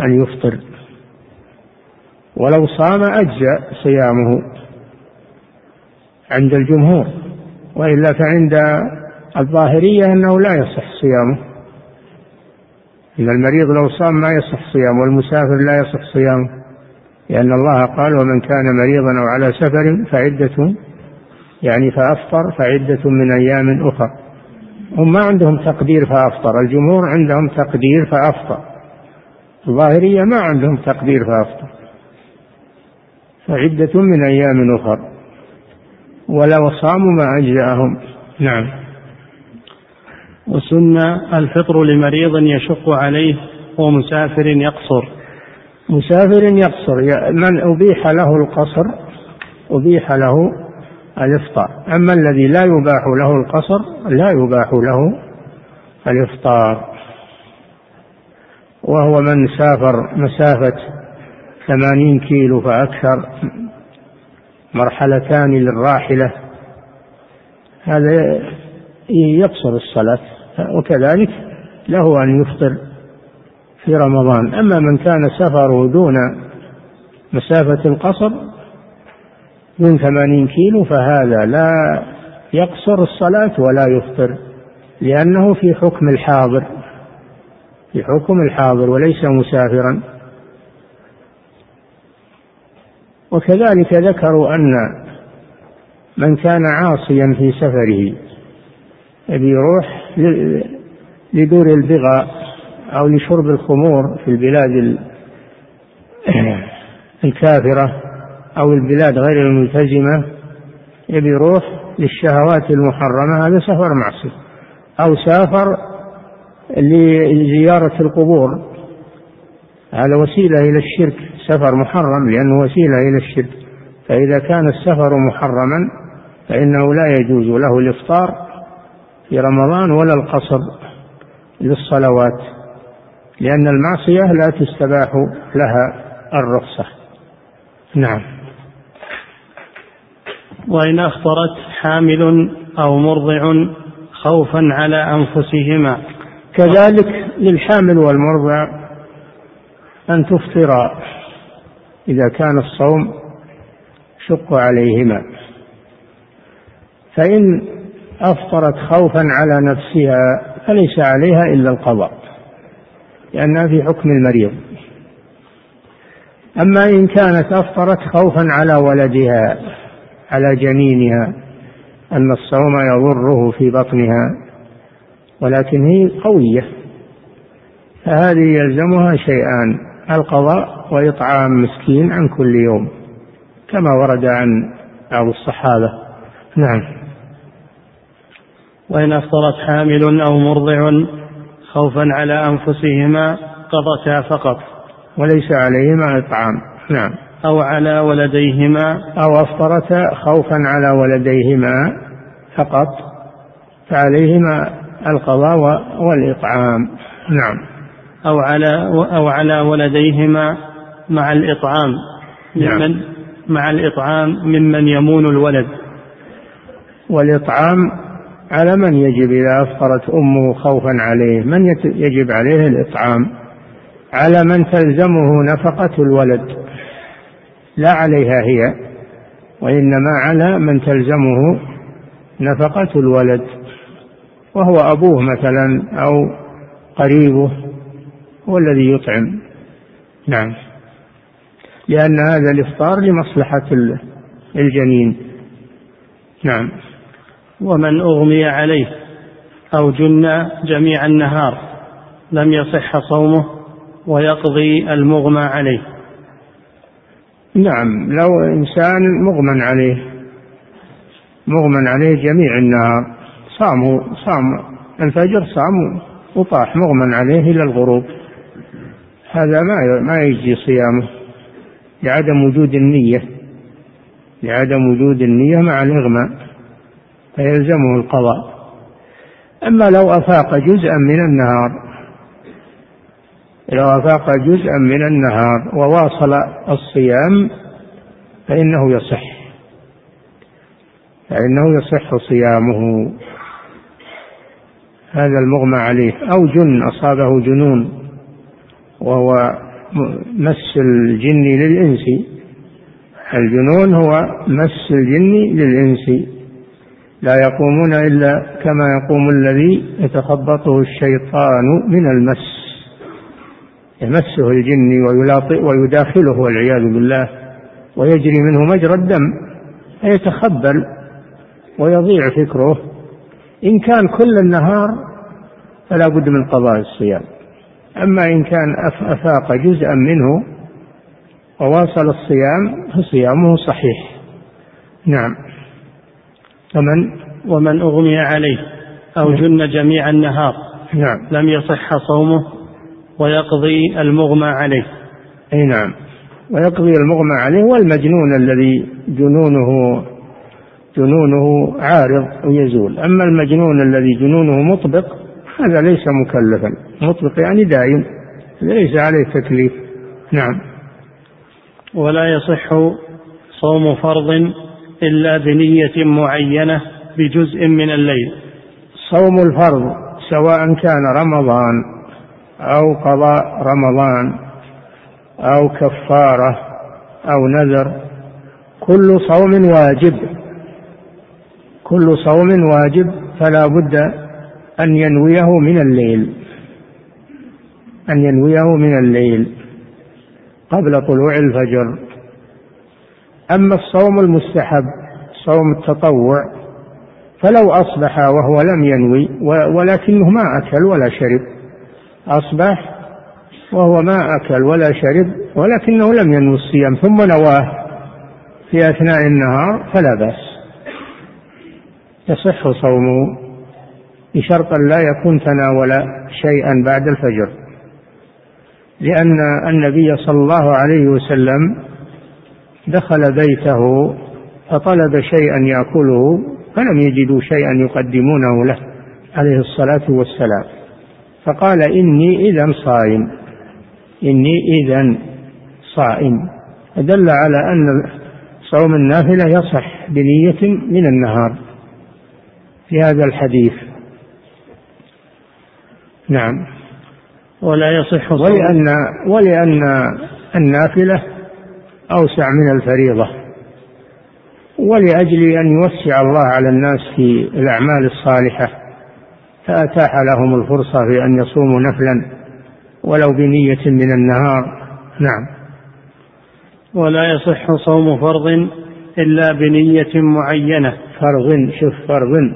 أن يفطر. ولو صام أجزأ صيامه عند الجمهور وإلا فعند الظاهرية أنه لا يصح صيامه. إن المريض لو صام ما يصح صيامه والمسافر لا يصح صيامه. لأن الله قال ومن كان مريضا أو على سفر فعدة يعني فأفطر فعدة من أيام أخر. هم ما عندهم تقدير فأفطر الجمهور عندهم تقدير فأفطر. الظاهرية ما عندهم تقدير فأفطر. فعدة من أيام أخر. ولو صاموا ما أجزأهم. نعم. وسن الفطر لمريض يشق عليه ومسافر يقصر. مسافر يقصر من أبيح له القصر أبيح له الإفطار. أما الذي لا يباح له القصر لا يباح له الإفطار. وهو من سافر مسافة ثمانين كيلو فأكثر مرحلتان للراحلة. هذا يقصر الصلاة. وكذلك له أن يفطر في رمضان. أما من كان سفره دون مسافة القصر دون ثمانين كيلو فهذا لا يقصر الصلاة ولا يفطر لأنه في حكم الحاضر في حكم الحاضر وليس مسافرا. وكذلك ذكروا أن من كان عاصيا في سفره يبي يروح لدور البغاء أو لشرب الخمور في البلاد *clears throat* الكافرة أو البلاد غير الملتزمة يبي يروح للشهوات المحرمة هذا سفر معصية أو سافر لزيارة القبور هذا وسيلة إلى الشرك سفر محرم لأنه وسيلة إلى الشرك فإذا كان السفر محرما فإنه لا يجوز له الإفطار في رمضان ولا القصر للصلوات لأن المعصية لا تستباح لها الرخصة. نعم. وإن أفطرت حامل أو مرضع خوفا على أنفسهما. كذلك للحامل والمرضع أن تفطرا إذا كان الصوم شق عليهما. فإن أفطرت خوفا على نفسها فليس عليها إلا القضاء لأنها في حكم المريض. أما إن كانت أفطرت خوفا على ولدها على جنينها أن الصوم يضره في بطنها ولكن هي قوية فهذه يلزمها شيئان القضاء وإطعام مسكين عن كل يوم كما ورد عن بعض الصحابة. نعم. وإن أفطرت حامل أو مرضع خوفا على أنفسهما قضتا فقط. وليس عليهما إطعام. نعم. أو على ولديهما أو أفطرتا خوفا على ولديهما فقط فعليهما القضاء والإطعام. نعم. أو على أو على ولديهما مع الإطعام. نعم. ممن مع الإطعام ممن يمون الولد. والإطعام على من يجب إذا أفطرت أمه خوفا عليه؟ من يجب عليه الإطعام؟ على من تلزمه نفقة الولد؟ لا عليها هي وإنما على من تلزمه نفقة الولد وهو أبوه مثلا أو قريبه هو الذي يطعم. نعم. لأن هذا الإفطار لمصلحة الجنين. نعم. ومن أغمي عليه أو جن جميع النهار لم يصح صومه ويقضي المغمى عليه. نعم لو إنسان مغمى عليه مغمى عليه جميع النهار صاموا صام الفجر صام وطاح مغمى عليه إلى الغروب. هذا ما ما يجزي صيامه لعدم وجود النية لعدم وجود النية مع الإغماء. فيلزمه القضاء. أما لو أفاق جزءا من النهار لو أفاق جزءا من النهار وواصل الصيام فإنه يصح. فإنه يصح صيامه. هذا المغمى عليه. أو جن أصابه جنون وهو مس الجن للإنس. الجنون هو مس الجن للإنس. لا يقومون إلا كما يقوم الذي يتخبطه الشيطان من المس. يمسه الجن ويلاطئ ويداخله والعياذ بالله ويجري منه مجرى الدم فيتخبل ويضيع فكره. إن كان كل النهار فلا بد من قضاء الصيام. أما إن كان أفاق جزءا منه وواصل الصيام فصيامه صحيح. نعم. ومن ومن أغمي عليه أو نعم. جن جميع النهار. نعم. لم يصح صومه ويقضي المغمى عليه. أي نعم. ويقضي المغمى عليه والمجنون الذي جنونه جنونه عارض ويزول. أما المجنون الذي جنونه مطبق هذا ليس مكلفا. مطلق يعني دائم ليس عليه تكليف. نعم. ولا يصح صوم فرض إلا بنية معينة بجزء من الليل. صوم الفرض سواء كان رمضان أو قضاء رمضان أو كفارة أو نذر كل صوم واجب. كل صوم واجب فلا بد أن ينويه من الليل. أن ينويه من الليل قبل طلوع الفجر. أما الصوم المستحب صوم التطوع فلو أصبح وهو لم ينوي ولكنه ما أكل ولا شرب أصبح وهو ما أكل ولا شرب ولكنه لم ينوي الصيام ثم نواه في أثناء النهار فلا بأس. يصح صومه بشرط لا يكون تناول شيئا بعد الفجر لأن النبي صلى الله عليه وسلم دخل بيته فطلب شيئا يأكله فلم يجدوا شيئا يقدمونه له عليه الصلاة والسلام. فقال إني إذا صائم. إني إذا صائم. دل على أن صوم النافلة يصح بنية من النهار. في هذا الحديث. نعم. ولا يصح ولأن ولأن النافلة أوسع من الفريضة. ولأجل أن يوسع الله على الناس في الأعمال الصالحة فأتاح لهم الفرصة في أن يصوموا نفلا ولو بنية من النهار. نعم. ولا يصح صوم فرض إلا بنية معينة. فرض شوف فرض.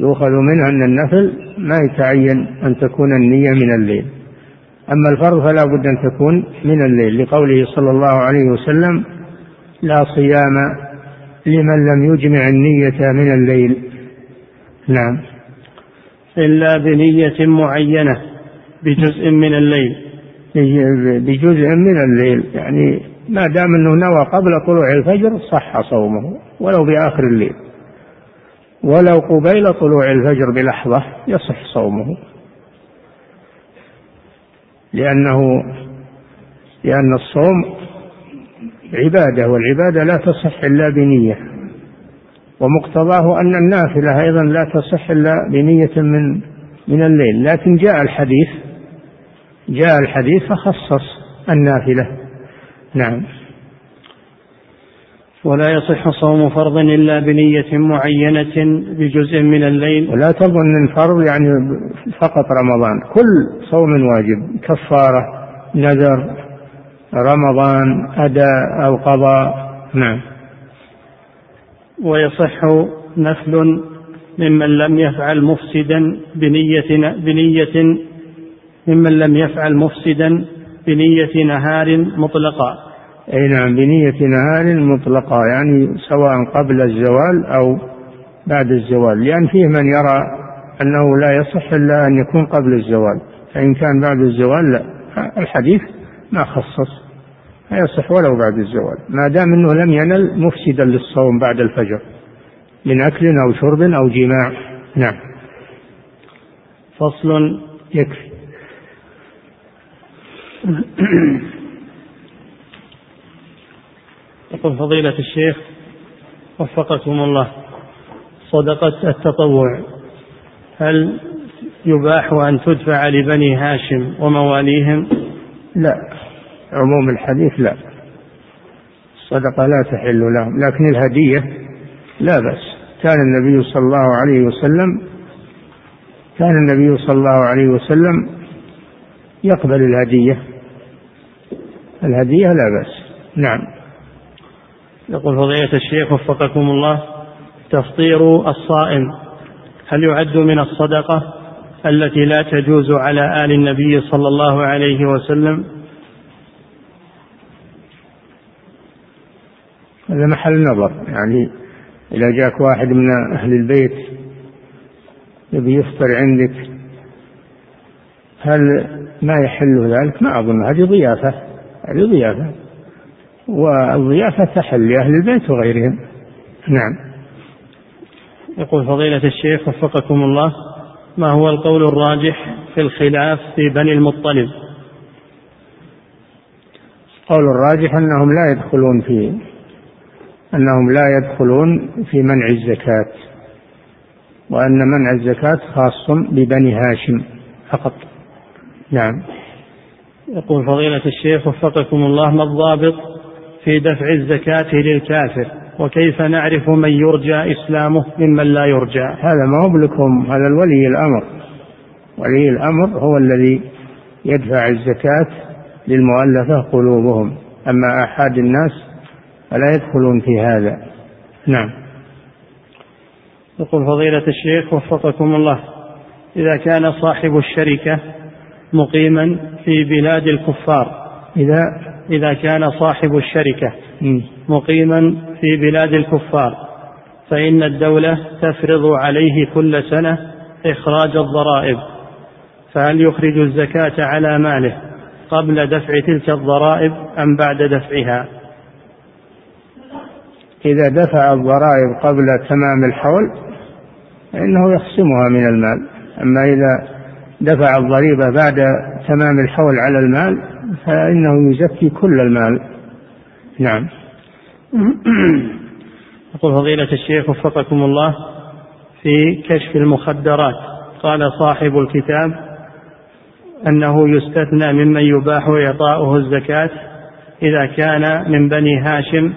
يؤخذ منها أن النفل ما يتعين أن تكون النية من الليل. أما الفرض فلا بد أن تكون من الليل لقوله صلى الله عليه وسلم لا صيام لمن لم يجمع النية من الليل. نعم. إلا بنية معينة بجزء من الليل. بجزء من الليل يعني ما دام أنه نوى قبل طلوع الفجر صح صومه ولو بآخر الليل. ولو قبيل طلوع الفجر بلحظة يصح صومه. لأنه لأن الصوم عبادة والعبادة لا تصح إلا بنية. ومقتضاه أن النافلة أيضا لا تصح إلا بنية من من الليل. لكن جاء الحديث جاء الحديث فخصص النافلة. نعم. ولا يصح صوم فرض إلا بنية معينة بجزء من الليل. ولا تظن الفرض يعني فقط رمضان كل صوم واجب كفارة نذر رمضان أداء أو قضاء. نعم. ويصح نفل ممن لم يفعل مفسدا بنية بنية ممن لم يفعل مفسدا بنية نهار مطلقا. أي نعم بنية نهار مطلقة يعني سواء قبل الزوال أو بعد الزوال لأن فيه من يرى أنه لا يصح إلا أن يكون قبل الزوال فإن كان بعد الزوال لا. الحديث ما خصص يصح ولو بعد الزوال ما دام أنه لم ينل مفسدا للصوم بعد الفجر من أكل أو شرب أو جماع. نعم. فصل يكفي. *clears throat* يقول فضيلة الشيخ وفقكم الله. صدقة التطوع. هل يباح أن تدفع لبني هاشم ومواليهم؟ لا. عموم الحديث لا. الصدقة لا تحل لهم. لكن الهدية لا بأس. كان النبي صلى الله عليه وسلم كان النبي صلى الله عليه وسلم يقبل الهدية. الهدية لا بأس. نعم. يقول فضيلة الشيخ وفقكم الله تفطير الصائم هل يعد من الصدقة التي لا تجوز على آل النبي صلى الله عليه وسلم؟ هذا محل نظر. يعني إذا جاك واحد من أهل البيت يبي يفطر عندك هل ما يحل ذلك؟ ما أظن. هذه ضيافة. هذه ضيافة. والضيافة تحل لأهل البيت وغيرهم. نعم. يقول فضيلة الشيخ وفقكم الله ما هو القول الراجح في الخلاف في بني المطلب؟ القول الراجح أنهم لا يدخلون في أنهم لا يدخلون في منع الزكاة وأن منع الزكاة خاص ببني هاشم فقط. نعم. يقول فضيلة الشيخ وفقكم الله ما الضابط في دفع الزكاة للكافر وكيف نعرف من يرجى إسلامه ممن لا يرجى؟ هذا ما هو لكم هذا الولي الأمر. ولي الأمر هو الذي يدفع الزكاة للمؤلفة قلوبهم. أما أحد الناس فلا يدخلون في هذا. نعم. يقول فضيلة الشيخ وفقكم الله إذا كان صاحب الشركة مقيما في بلاد الكفار إذا إذا كان صاحب الشركة مقيما في بلاد الكفار فإن الدولة تفرض عليه كل سنة إخراج الضرائب. فهل يخرج الزكاة على ماله قبل دفع تلك الضرائب أم بعد دفعها؟ إذا دفع الضرائب قبل تمام الحول فإنه يخصمها من المال. أما إذا دفع الضريبة بعد تمام الحول على المال فإنه يزكي كل المال. نعم. *clears throat* يقول فضيلة الشيخ وفقكم الله في كشف المخدرات. قال صاحب الكتاب أنه يستثنى ممن يباح إعطاؤه الزكاة إذا كان من بني هاشم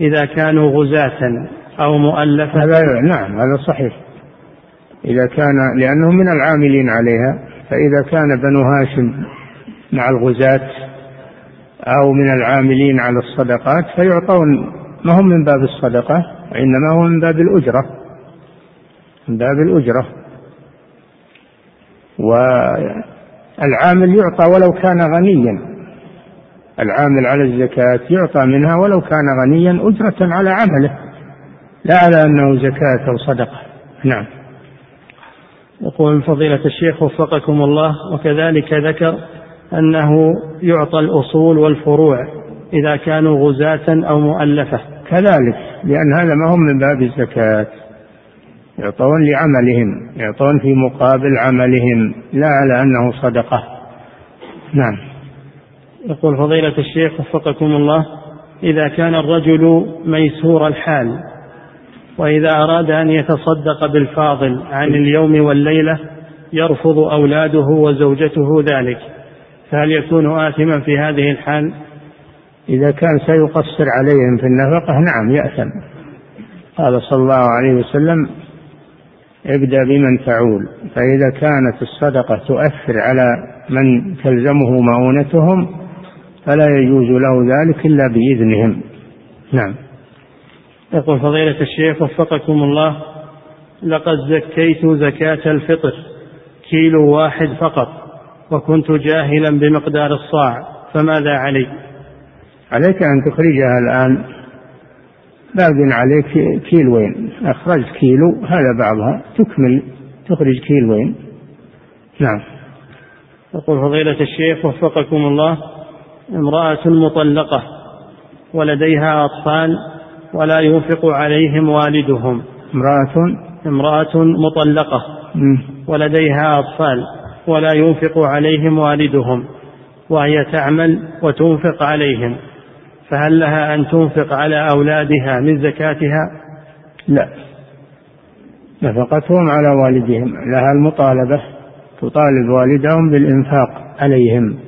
إذا كانوا غزاة أو مؤلفة. هذا نعم هذا صحيح. إذا كان لأنه من العاملين عليها فإذا كان بنو هاشم مع الغزاة أو من العاملين على الصدقات فيعطون ما هم من باب الصدقة وإنما هو من باب الأجرة من باب الأجرة. والعامل يعطى ولو كان غنيا. العامل على الزكاة يعطى منها ولو كان غنيا أجرة على عمله لا على أنه زكاة أو صدقة. نعم. يقول فضيلة الشيخ وفقكم الله وكذلك ذكر أنه يعطى الأصول والفروع إذا كانوا غزاة أو مؤلفة. كذلك لأن هذا ما هم من باب الزكاة. يعطون لعملهم يعطون في مقابل عملهم لا على أنه صدقة. نعم. يقول فضيلة الشيخ وفقكم الله إذا كان الرجل ميسور الحال وإذا أراد أن يتصدق بالفاضل عن اليوم والليلة يرفض أولاده وزوجته ذلك. فهل يكون آثما في هذه الحال؟ إذا كان سيقصر عليهم في النفقة نعم يأثم. قال صلى الله عليه وسلم ابدأ بمن تعول. فإذا كانت الصدقة تؤثر على من تلزمه مؤونتهم فلا يجوز له ذلك إلا بإذنهم. نعم. يقول فضيلة الشيخ وفقكم الله لقد زكيت زكاة الفطر كيلو واحد فقط. وكنت جاهلا بمقدار الصاع فماذا علي؟ عليك أن تخرجها الآن. باق عليك كيلوين. أخرجت كيلو هذا بعضها. تكمل. تخرج كيلوين. نعم. يقول فضيلة الشيخ وفقكم الله امرأة مطلقة ولديها أطفال ولا ينفق عليهم والدهم. امرأة؟ امرأة مطلقة ولديها أطفال. ولا ينفق عليهم والدهم وهي تعمل وتنفق عليهم فهل لها أن تنفق على أولادها من زكاتها؟ لا. نفقتهم على والدهم لها المطالبة تطالب والدهم بالإنفاق عليهم.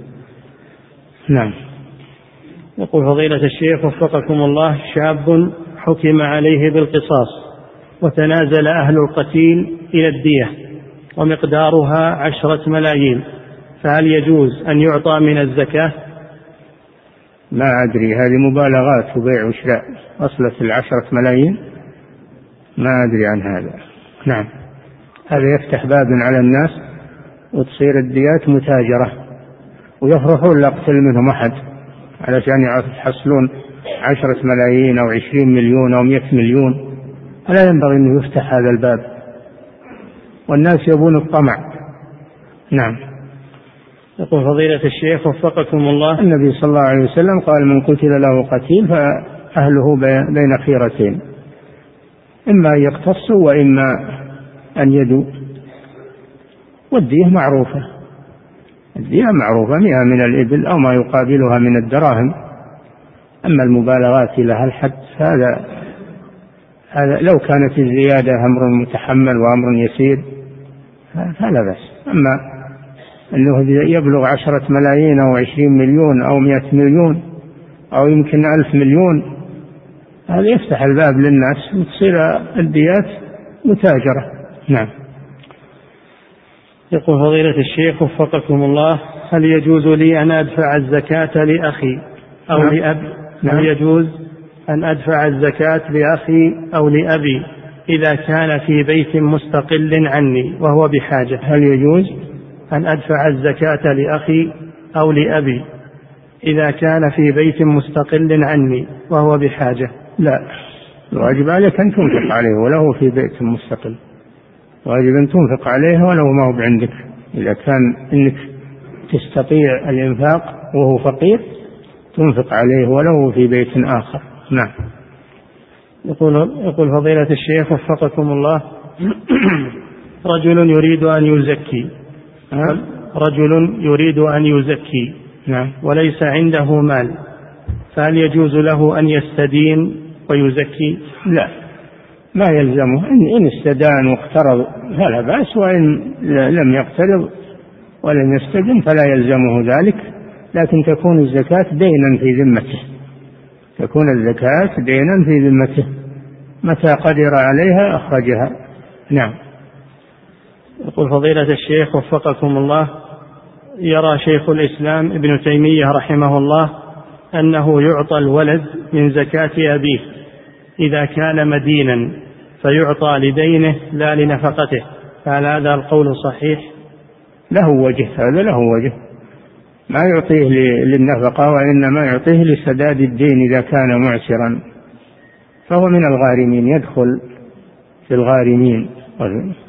نعم. يقول فضيلة الشيخ وفقكم الله شاب حكم عليه بالقصاص وتنازل أهل القتيل إلى الدية. ومقدارها عشرة ملايين فهل يجوز أن يعطى من الزكاة؟ ما أدري هذه مبالغات وبيع وشراء وصلت العشرة ملايين؟ ما أدري عن هذا. نعم. هذا يفتح باب على الناس وتصير الديات متاجرة ويفرحون لا يقتل منهم أحد علشان يحصلون عشرة ملايين أو عشرين مليون أو مئة مليون. فلا ينبغي أنه يفتح هذا الباب؟ والناس يبون الطمع. نعم. يقول فضيلة الشيخ وفقكم الله. النبي صلى الله عليه وسلم قال من قتل له قتيل فأهله بين خيرتين. إما أن يقتصوا وإما أن يدوا والدية معروفة. الدية معروفة مئة من الإبل أو ما يقابلها من الدراهم. أما المبالغات إلى هالحد فهذا هذا لو كانت الزيادة أمر متحمل وأمر يسير. فلا بأس. أما أنه يبلغ عشرة ملايين أو عشرين مليون أو مئة مليون أو يمكن ألف مليون هذا يفتح الباب للناس وتصير الديات متاجرة. نعم. يقول فضيلة الشيخ وفقكم الله هل يجوز لي أن أدفع الزكاة لأخي أو نعم. لأب نعم. هل يجوز أن أدفع الزكاة لأخي أو لأبي؟ إذا كان في بيت مستقل عني وهو بحاجة هل يجوز أن أدفع الزكاة لأخي أو لأبي؟ إذا كان في بيت مستقل عني وهو بحاجة لا. الواجب عليك أن تنفق عليه وله في بيت مستقل. واجب أن تنفق عليه ولو ما هو بعندك. إذا كان إنك تستطيع الإنفاق وهو فقير تنفق عليه ولو في بيت آخر. نعم. يقول يقول فضيلة الشيخ وفقكم الله. *clears throat* رجل يريد أن يزكي. رجل يريد أن يزكي. نعم. وليس عنده مال. فهل يجوز له أن يستدين ويزكي؟ لا. ما يلزمه إن استدان واقترض فلا بأس وإن لم يقترض ولم يستدن فلا يلزمه ذلك. لكن تكون الزكاة دينا في ذمته. تكون الزكاة دينا في ذمته. متى قدر عليها أخرجها. نعم. يقول فضيلة الشيخ وفقكم الله يرى شيخ الإسلام ابن تيمية رحمه الله أنه يعطى الولد من زكاة أبيه إذا كان مدينا فيعطى لدينه لا لنفقته. فهل هذا القول صحيح؟ له وجه هذا له وجه. ما يعطيه للنفقة وإنما يعطيه لسداد الدين إذا كان معسرا. فهو من الغارمين يدخل في الغارمين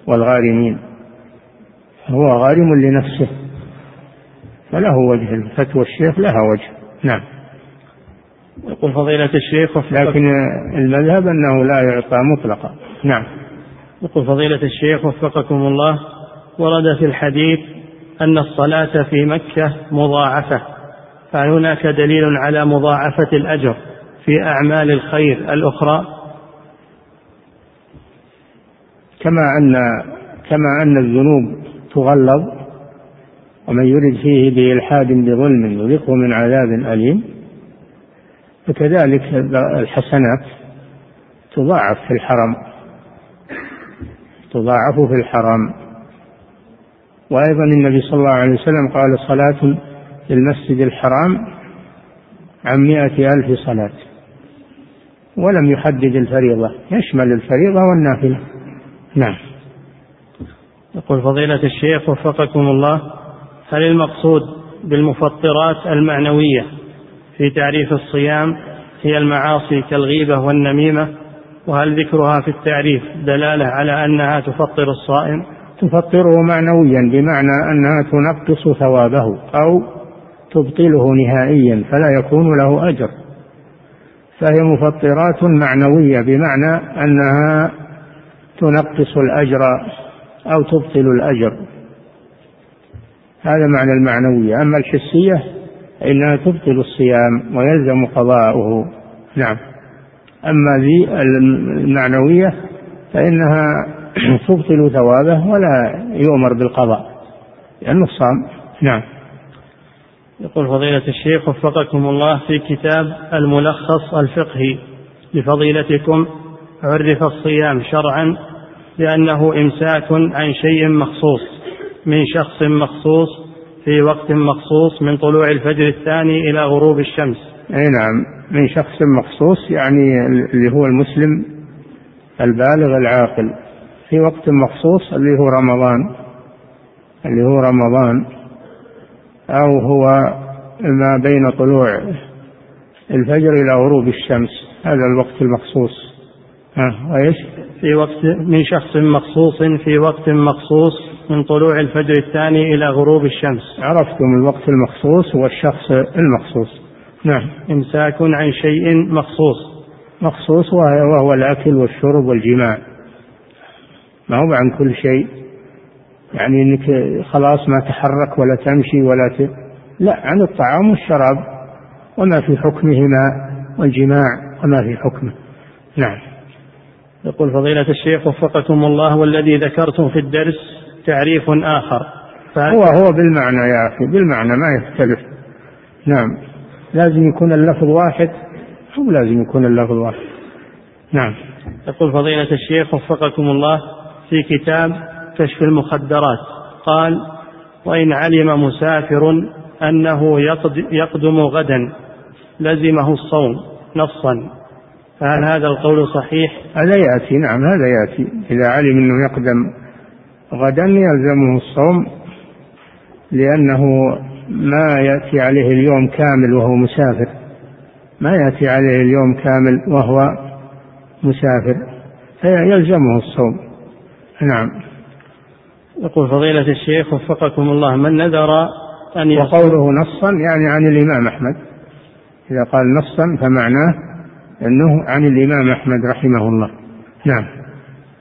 والغارمين. هو غارم لنفسه. فله وجه فتوى الشيخ لها وجه. نعم. يقول فضيلة الشيخ لكن المذهب أنه لا يعطى مطلقا. نعم. يقول فضيلة الشيخ وفقكم الله ورد في الحديث أن الصلاة في مكة مضاعفة فهل هناك دليل على مضاعفة الأجر في أعمال الخير الأخرى. كما أن كما أن الذنوب تغلظ ومن يرد فيه بإلحاد بظلم يذقه من عذاب أليم. فكذلك الحسنات تضاعف في الحرم تضاعف في الحرم. وأيضا النبي صلى الله عليه وسلم قال صلاة في المسجد الحرام عن مائة ألف صلاة ولم يحدد الفريضة يشمل الفريضة والنافلة. نعم. يقول فضيلة الشيخ وفقكم الله هل المقصود بالمفطرات المعنوية في تعريف الصيام هي المعاصي كالغيبة والنميمة؟ وهل ذكرها في التعريف دلالة على أنها تفطر الصائم؟ تفطره معنويا بمعنى أنها تنقص ثوابه أو تبطله نهائيا فلا يكون له أجر. فهي مفطرات معنوية بمعنى أنها تنقص الأجر أو تبطل الأجر. هذا معنى المعنوية. أما الحسية إنها تبطل الصيام ويلزم قضاؤه. نعم. أما ذي المعنوية فإنها تبطل ثوابه ولا يؤمر بالقضاء لأنه صام نعم. يقول فضيلة الشيخ وفقكم الله في كتاب الملخص الفقهي. لفضيلتكم عرف الصيام شرعا بأنه إمساك عن شيء مخصوص من شخص مخصوص في وقت مخصوص من طلوع الفجر الثاني إلى غروب الشمس. أي نعم من شخص مخصوص يعني اللي هو المسلم البالغ العاقل. في وقت مخصوص اللي هو رمضان اللي هو رمضان أو هو ما بين طلوع الفجر إلى غروب الشمس هذا الوقت المخصوص. ها وإيش؟ في وقت من شخص مخصوص في وقت مخصوص من طلوع الفجر الثاني إلى غروب الشمس. عرفتم الوقت المخصوص هو الشخص المخصوص. نعم. إمساك عن شيء مخصوص. مخصوص وهو الأكل والشرب والجماع. ما هو عن كل شيء؟ يعني إنك خلاص ما تحرك ولا تمشي ولا ت... لا عن الطعام والشراب. وما في حكمهما والجماع وما في حكمه. نعم. يقول فضيلة الشيخ وفقكم الله والذي ذكرتم في الدرس تعريف آخر. هو هو بالمعنى يا أخي بالمعنى ما يختلف. نعم. لازم يكون اللفظ واحد أو لازم يكون اللفظ واحد. نعم. يقول فضيلة الشيخ وفقكم الله في كتاب كشف المخدرات. قال وإن علم مسافر أنه يقدم غدا لزمه الصوم نصا. فهل هذا القول صحيح؟ هذا يأتي نعم هذا يأتي. إذا علم أنه يقدم غدا يلزمه الصوم لأنه ما يأتي عليه اليوم كامل وهو مسافر. ما يأتي عليه اليوم كامل وهو مسافر فيلزمه الصوم. نعم. يقول فضيلة الشيخ وفقكم الله من نذر أن وقوله نصا يعني عن الإمام أحمد. إذا قال نصا فمعناه أنه عن الإمام أحمد رحمه الله. نعم.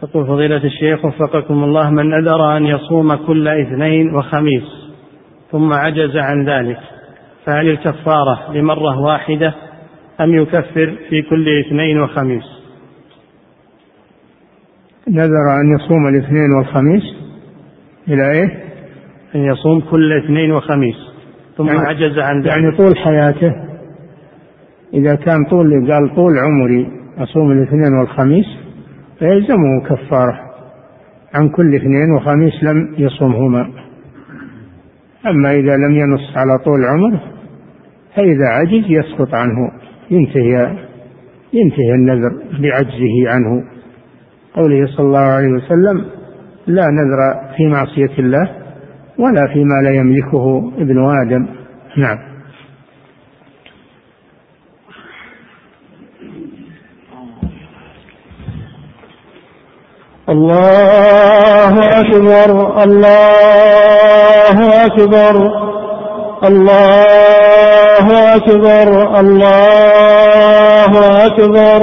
يقول فضيلة الشيخ وفقكم الله من نذر أن يصوم كل اثنين وخميس ثم عجز عن ذلك فهل الكفارة لمرة واحدة أم يكفر في كل اثنين وخميس؟ نذر أن يصوم الاثنين والخميس إلى إيه؟ أن يصوم كل اثنين وخميس. ثم يعني عجز عن ذلك. يعني طول حياته. إذا كان طول قال طول عمري أصوم الاثنين والخميس فيلزمه كفارة عن كل اثنين وخميس لم يصومهما. أما إذا لم ينص على طول عمره فإذا عجز يسقط عنه ينتهي ينتهي النذر بعجزه عنه. قوله صلى الله عليه وسلم لا نذر في معصية الله ولا فيما لا يملكه ابن آدم. نعم. الله أكبر الله أكبر الله أكبر الله أكبر.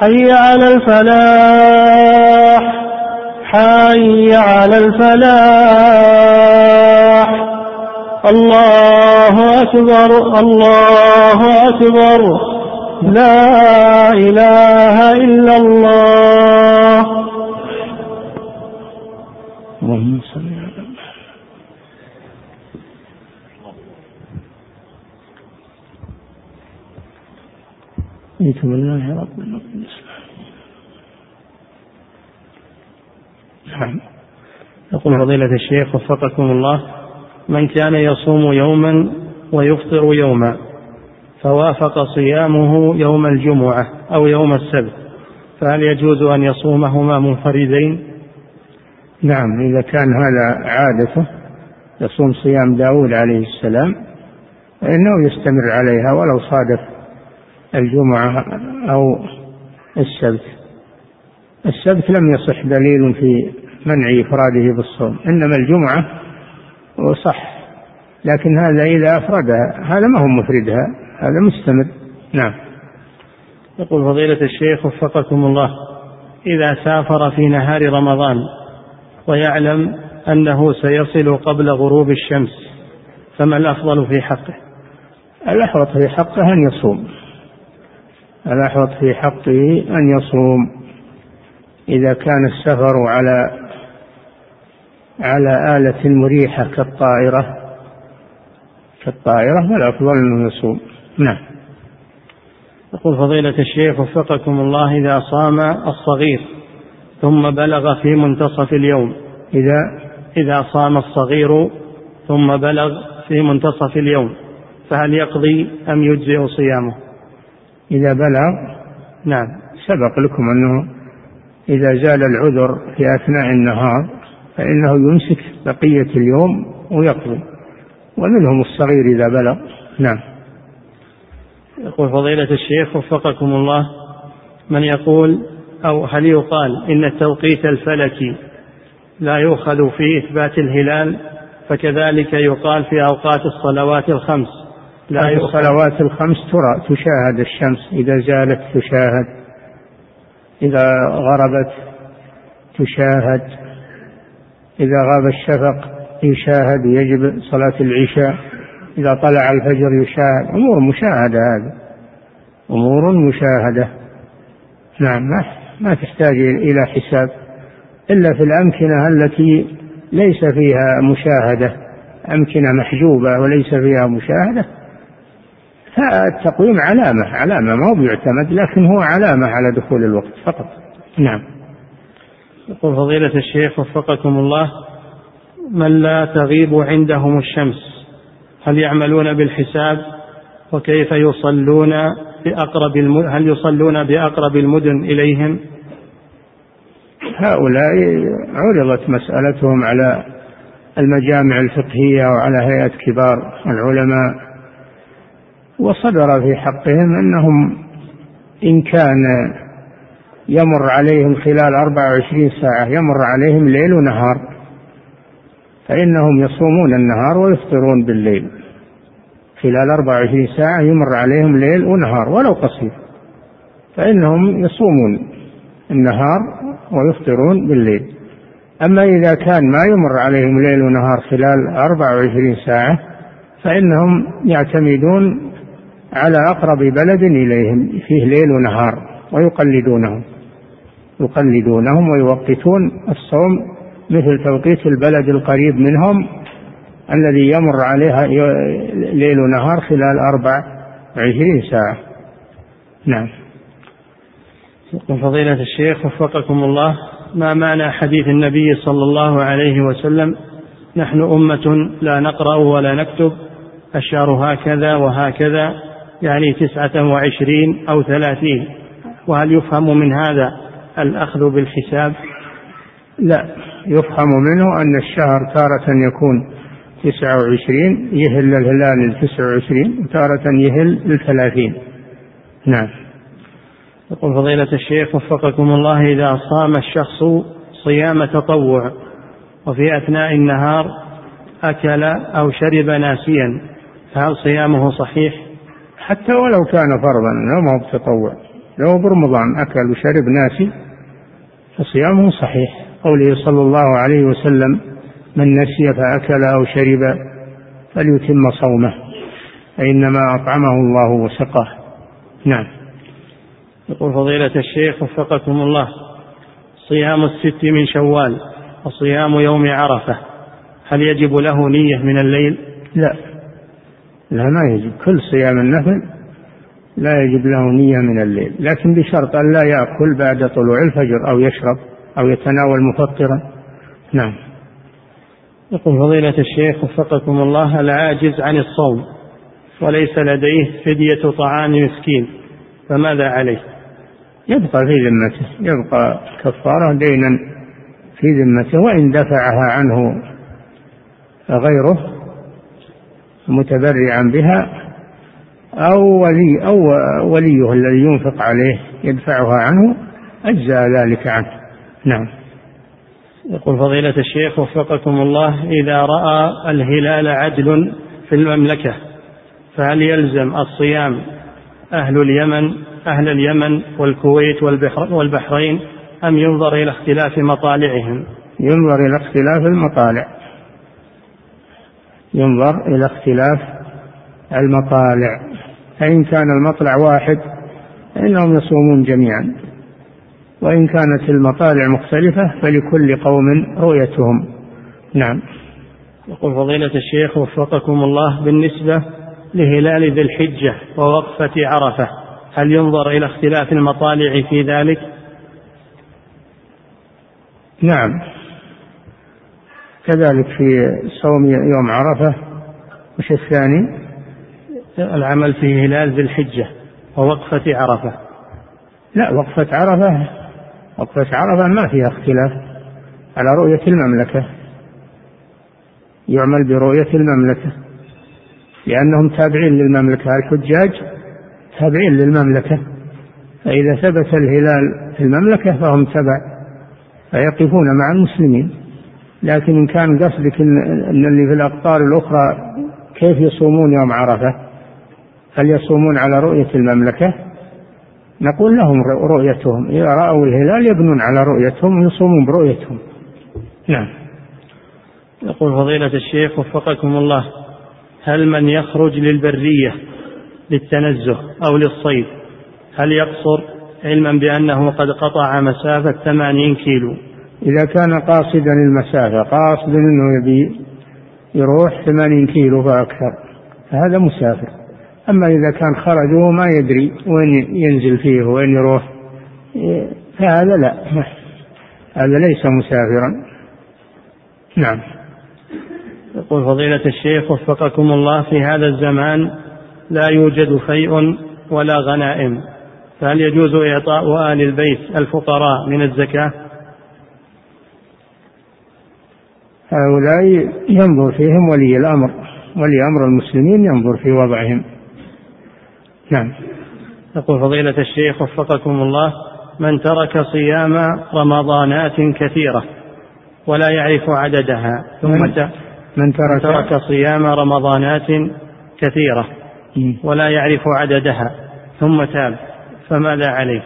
حي على الفلاح حي على الفلاح. الله أكبر الله أكبر. لا إله إلا الله. اللهم صل على بسم الله رب العالمين نعم. يقول فضيلة الشيخ وفقكم الله من كان يصوم يوما ويفطر يوما فوافق صيامه يوم الجمعة أو يوم السبت فهل يجوز أن يصومهما منفردين؟ نعم إذا كان هذا عادته يصوم صيام داود عليه السلام فإنه يستمر عليها ولو صادف الجمعة أو السبت. السبت لم يصح دليل في منع إفراده بالصوم إنما الجمعة صح لكن هذا إذا أفردها هذا ما هو مفردها هذا مستمر. نعم. يقول فضيلة الشيخ وفقكم الله إذا سافر في نهار رمضان ويعلم أنه سيصل قبل غروب الشمس فما الأفضل في حقه؟ الأحوط في حقه أن يصوم. الأحوط في حقه أن يصوم. إذا كان السفر على على آلة مريحة كالطائرة. كالطائرة فالأفضل أنه يصوم. نعم. يقول فضيلة الشيخ وفقكم الله إذا صام الصغير ثم بلغ في منتصف اليوم. إذا؟ إذا صام الصغير ثم بلغ في منتصف اليوم. فهل يقضي أم يجزئ صيامه؟ إذا بلغ؟ نعم. سبق لكم أنه إذا زال العذر في أثناء النهار فإنه يمسك بقية اليوم ويقضي ومنهم الصغير إذا بلغ. نعم. يقول فضيلة الشيخ وفقكم الله من يقول أو هل يقال إن التوقيت الفلكي لا يؤخذ في إثبات الهلال؟ فكذلك يقال في أوقات الصلوات الخمس لا الصلوات الخمس ترى تشاهد الشمس. إذا زالت تشاهد. إذا غربت تشاهد. إذا غاب الشفق يشاهد يجب صلاة العشاء. إذا طلع الفجر يشاهد. أمور مشاهدة هذه. أمور مشاهدة. نعم ما ما تحتاج إلى حساب. إلا في الأمكنة التي ليس فيها مشاهدة. أمكنة محجوبة وليس فيها مشاهدة. فالتقويم علامة علامة ما هو بيعتمد لكن هو علامة على دخول الوقت فقط. نعم. يقول فضيلة الشيخ وفقكم الله من لا تغيب عندهم الشمس هل يعملون بالحساب؟ وكيف يصلون بأقرب هل يصلون بأقرب المدن إليهم؟ هؤلاء عرضت مسألتهم على المجامع الفقهية وعلى هيئة كبار العلماء وصدر في حقهم أنهم إن كان يمر عليهم خلال 24 ساعة يمر عليهم ليل ونهار. فإنهم يصومون النهار ويفطرون بالليل. خلال 24 ساعة يمر عليهم ليل ونهار ولو قصير. فإنهم يصومون النهار ويفطرون بالليل. أما إذا كان ما يمر عليهم ليل ونهار خلال 24 ساعة فإنهم يعتمدون على أقرب بلد إليهم فيه ليل ونهار ويقلدونهم. يقلدونهم ويوقتون الصوم مثل توقيت البلد القريب منهم الذي يمر عليها ليل ونهار خلال أربع وعشرين ساعة. نعم. فضيلة الشيخ وفقكم الله ما معنى حديث النبي صلى الله عليه وسلم؟ نحن أمة لا نقرأ ولا نكتب الشهر هكذا وهكذا يعني تسعة وعشرين أو ثلاثين. وهل يفهم من هذا الأخذ بالحساب لا يفهم منه أن الشهر تارة يكون تسعة وعشرين يهل الهلال التسعة وعشرين وتارة يهل الثلاثين نعم يقول فضيلة الشيخ وفقكم الله إذا صام الشخص صيام تطوع وفي أثناء النهار أكل أو شرب ناسيا فهل صيامه صحيح؟ حتى ولو كان فرضا لو ما هو تطوع لو برمضان أكل وشرب ناسي فصيامه صحيح. قوله صلى الله عليه وسلم من نسي فأكل أو شرب فليتم صومه فإنما أطعمه الله وسقاه نعم. يقول فضيلة الشيخ وفقكم الله صيام الست من شوال وصيام يوم عرفة هل يجب له نية من الليل؟ لا. لا ما يجب. كل صيام النفل لا يجب له نية من الليل. لكن بشرط أن لا يأكل بعد طلوع الفجر أو يشرب أو يتناول مفطرا. نعم. يقول فضيلة الشيخ وفقكم الله العاجز عن الصوم وليس لديه فدية طعام مسكين فماذا عليه؟ يبقى في ذمته يبقى كفارة دينا في ذمته وإن دفعها عنه غيره متبرعا بها أو ولي أو وليه الذي ينفق عليه يدفعها عنه أجزاء ذلك عنه. نعم. يقول فضيلة الشيخ وفقكم الله إذا رأى الهلال عدل في المملكة فهل يلزم الصيام أهل اليمن أهل اليمن والكويت والبحرين أم ينظر إلى اختلاف مطالعهم؟ ينظر إلى اختلاف المطالع. ينظر إلى اختلاف المطالع. فإن كان المطلع واحد فإنهم يصومون جميعا وإن كانت المطالع مختلفة فلكل قوم رؤيتهم نعم يقول فضيلة الشيخ وفقكم الله بالنسبة لهلال ذي الحجة ووقفة عرفة هل ينظر إلى اختلاف المطالع في ذلك؟ نعم كذلك في صوم يوم عرفة وش الثاني؟ العمل في هلال ذي الحجة ووقفة عرفة. لا وقفة عرفة وقفة عرفة ما فيها اختلاف على رؤية المملكة. يعمل برؤية المملكة لأنهم تابعين للمملكة. الحجاج تابعين للمملكة. فإذا ثبت الهلال في المملكة فهم تبع فيقفون مع المسلمين. لكن إن كان قصدك أن اللي في الأقطار الأخرى كيف يصومون يوم عرفة؟ هل يصومون على رؤية المملكة؟ نقول لهم رؤيتهم. إذا رأوا الهلال يبنون على رؤيتهم ويصومون برؤيتهم. نعم. يقول فضيلة الشيخ وفقكم الله هل من يخرج للبرية للتنزه أو للصيد هل يقصر؟ علما بأنه قد قطع مسافة ثمانين كيلو. إذا كان قاصدا المسافة قاصد أنه يبي يروح ثمانين كيلو فأكثر فهذا مسافر. أما إذا كان خرج وهو ما يدري وين ينزل فيه وين يروح فهذا لا. هذا ليس مسافرا. نعم. يقول فضيلة الشيخ وفقكم الله في هذا الزمان لا يوجد فيء ولا غنائم. فهل يجوز إعطاء آل البيت الفقراء من الزكاة؟ هؤلاء ينظر فيهم ولي الأمر ولي أمر المسلمين ينظر في وضعهم. نعم. يقول فضيلة الشيخ وفقكم الله من ترك صيام رمضانات كثيرة ولا يعرف عددها ثم من, من ترك, ترك صيام رمضانات كثيرة ولا يعرف عددها ثم تاب فماذا عليه؟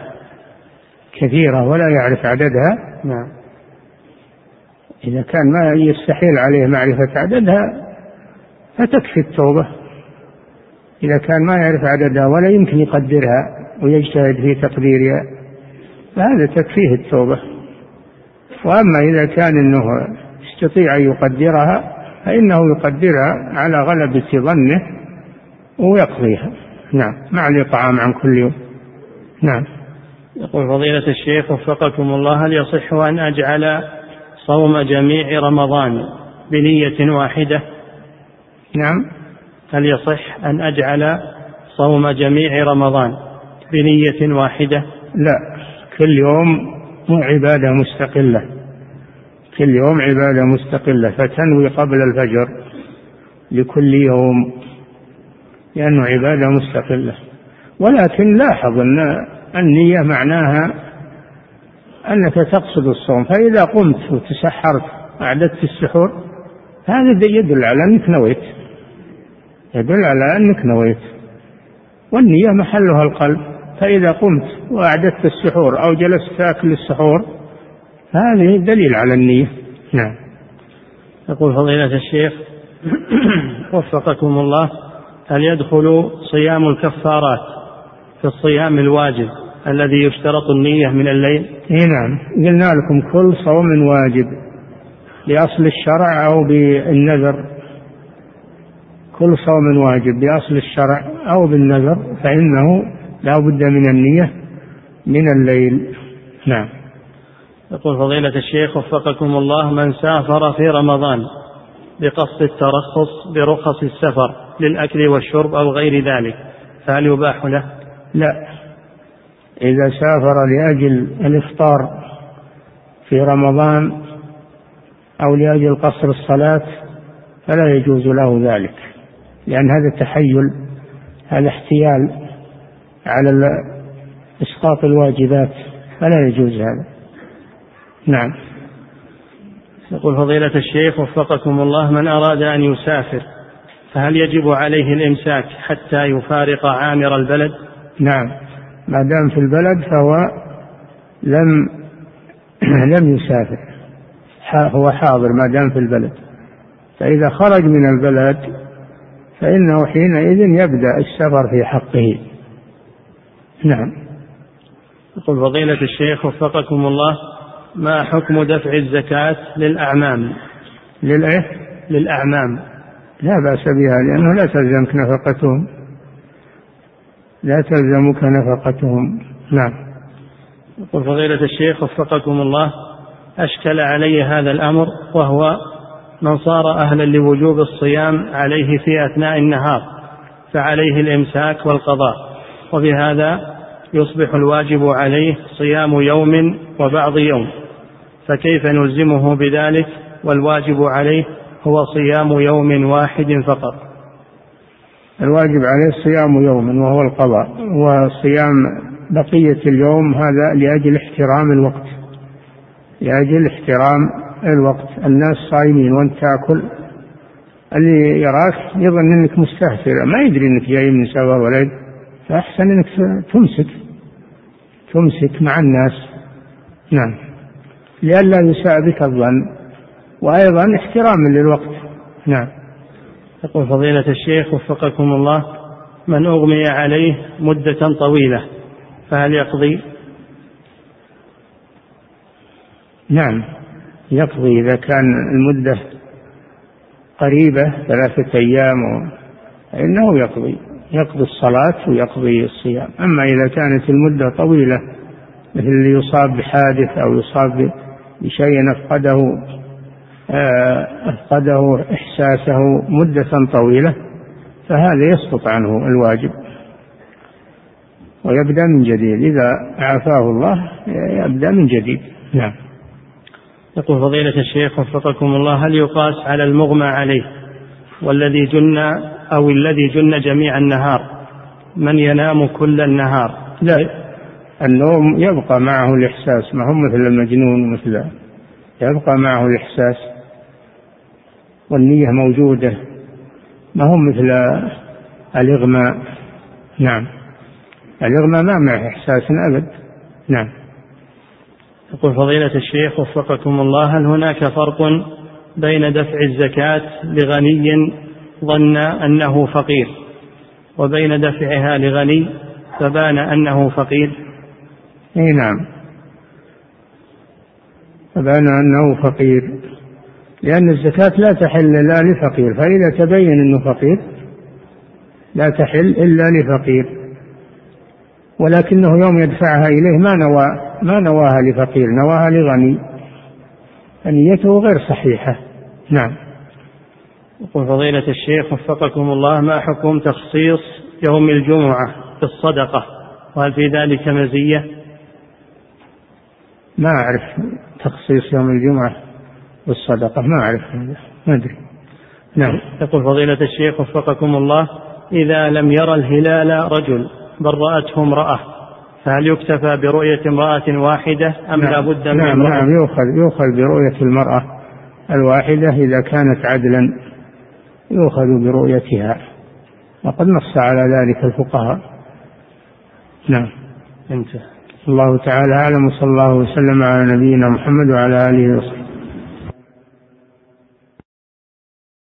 كثيرة ولا يعرف عددها؟ نعم. إذا كان ما يستحيل عليه معرفة عددها فتكفي التوبة. إذا كان ما يعرف عددها ولا يمكن يقدرها ويجتهد في تقديرها فهذا تكفيه التوبة. وأما إذا كان أنه يستطيع أن يقدرها فإنه يقدرها على غلبة ظنه ويقضيها. نعم. مع الإطعام عن كل يوم. نعم. يقول فضيلة الشيخ وفقكم الله هل يصح أن أجعل صوم جميع رمضان بنية واحدة؟ نعم. هل يصح أن أجعل صوم جميع رمضان بنية واحدة. لا كل يوم عبادة مستقلة. كل يوم عبادة مستقلة فتنوي قبل الفجر لكل يوم لأنه عبادة مستقلة. ولكن لاحظ أن النية معناها أنك تقصد الصوم فإذا قمت وتسحرت أعددت السحور هذا يدل على أنك نويت. يدل على أنك نويت. والنية محلها القلب. فإذا قمت وأعددت السحور أو جلست تأكل السحور هذه دليل على النية. نعم. يقول فضيلة الشيخ وفقكم الله هل يدخل صيام الكفارات في الصيام الواجب الذي يشترط النية من الليل؟ إي نعم. قلنا لكم كل صوم واجب بأصل الشرع أو بالنذر. كل صوم واجب بأصل الشرع أو بالنذر فإنه لا بد من النية من الليل. نعم. يقول فضيلة الشيخ وفقكم الله من سافر في رمضان بقصد الترخص برخص السفر للأكل والشرب أو غير ذلك فهل يباح له؟ لا. إذا سافر لأجل الإفطار في رمضان أو لأجل قصر الصلاة فلا يجوز له ذلك. لأن هذا تحيل هذا احتيال على إسقاط الواجبات فلا يجوز هذا. نعم. يقول فضيلة الشيخ وفقكم الله من أراد أن يسافر فهل يجب عليه الإمساك حتى يفارق عامر البلد؟ نعم. ما دام في البلد فهو لم *clears throat* لم يسافر هو حاضر ما دام في البلد. فإذا خرج من البلد فإنه حينئذ يبدأ السفر في حقه. نعم. يقول فضيلة الشيخ وفقكم الله ما حكم دفع الزكاة للأعمام؟ للإيه؟ للأعمام. لا بأس بها لأنه لا تلزمك نفقتهم. لا تلزمك نفقتهم. نعم. يقول فضيلة الشيخ وفقكم الله أشكل علي هذا الأمر وهو من صار أهلا لوجوب الصيام عليه في أثناء النهار فعليه الإمساك والقضاء. وبهذا يصبح الواجب عليه صيام يوم وبعض يوم. فكيف نلزمه بذلك؟ والواجب عليه هو صيام يوم واحد فقط. الواجب عليه صيام يوم وهو القضاء وصيام بقية اليوم هذا لأجل احترام الوقت لأجل احترام الوقت. الناس صايمين وانت تاكل. اللي يراك يظن إنك مستهتر ما يدري إنك جاي من سفر ولا فأحسن إنك تمسك. تمسك مع الناس. نعم. لئلا يساء بك الظن. وأيضا احتراما للوقت. نعم. يقول فضيلة الشيخ وفقكم الله من أغمي عليه مدة طويلة فهل يقضي؟ نعم. يقضي إذا كان المدة قريبة ثلاثة أيام فإنه يقضي يقضي الصلاة ويقضي الصيام. أما إذا كانت المدة طويلة مثل اللي يصاب بحادث أو يصاب بشيء أفقده آه، أفقده إحساسه مدة طويلة فهذا يسقط عنه الواجب. ويبدأ من جديد. إذا عافاه الله يبدأ من جديد. نعم. يقول فضيلة الشيخ وفقكم الله هل يقاس على المغمى عليه والذي جن أو الذي جن جميع النهار؟ من ينام كل النهار؟ لا النوم يبقى معه الإحساس ما هو مثل المجنون مثل يبقى معه الإحساس والنية موجودة ما هو مثل الإغماء؟ نعم الإغماء ما معه إحساس أبد نعم. يقول فضيلة الشيخ وفقكم الله هل هناك فرق بين دفع الزكاة لغني ظن أنه فقير وبين دفعها لغني فبان أنه فقير؟ إي نعم. فبان أنه فقير. لأن الزكاة لا تحل إلا لفقير فإذا تبين أنه فقير لا تحل إلا لفقير. ولكنه يوم يدفعها إليه ما نوى ما نواها لفقير نواها لغني. فنيته غير صحيحة. نعم. يقول فضيلة الشيخ وفقكم الله ما حكم تخصيص يوم الجمعة بالصدقة وهل في ذلك مزية؟ ما أعرف تخصيص يوم الجمعة بالصدقة ما أعرف. ما أدري. نعم. يقول فضيلة الشيخ وفقكم الله إذا لم يرى الهلال رجل بل رأته امرأة فهل يكتفى برؤية امرأة واحدة أم نعم. لا بد من نعم نعم يؤخذ يؤخذ برؤية المرأة الواحدة إذا كانت عدلا يؤخذ برؤيتها وقد نص على ذلك الفقهاء. نعم. انتهى. الله تعالى أعلم وصلى الله وسلم على نبينا محمد وعلى آله وصحبه.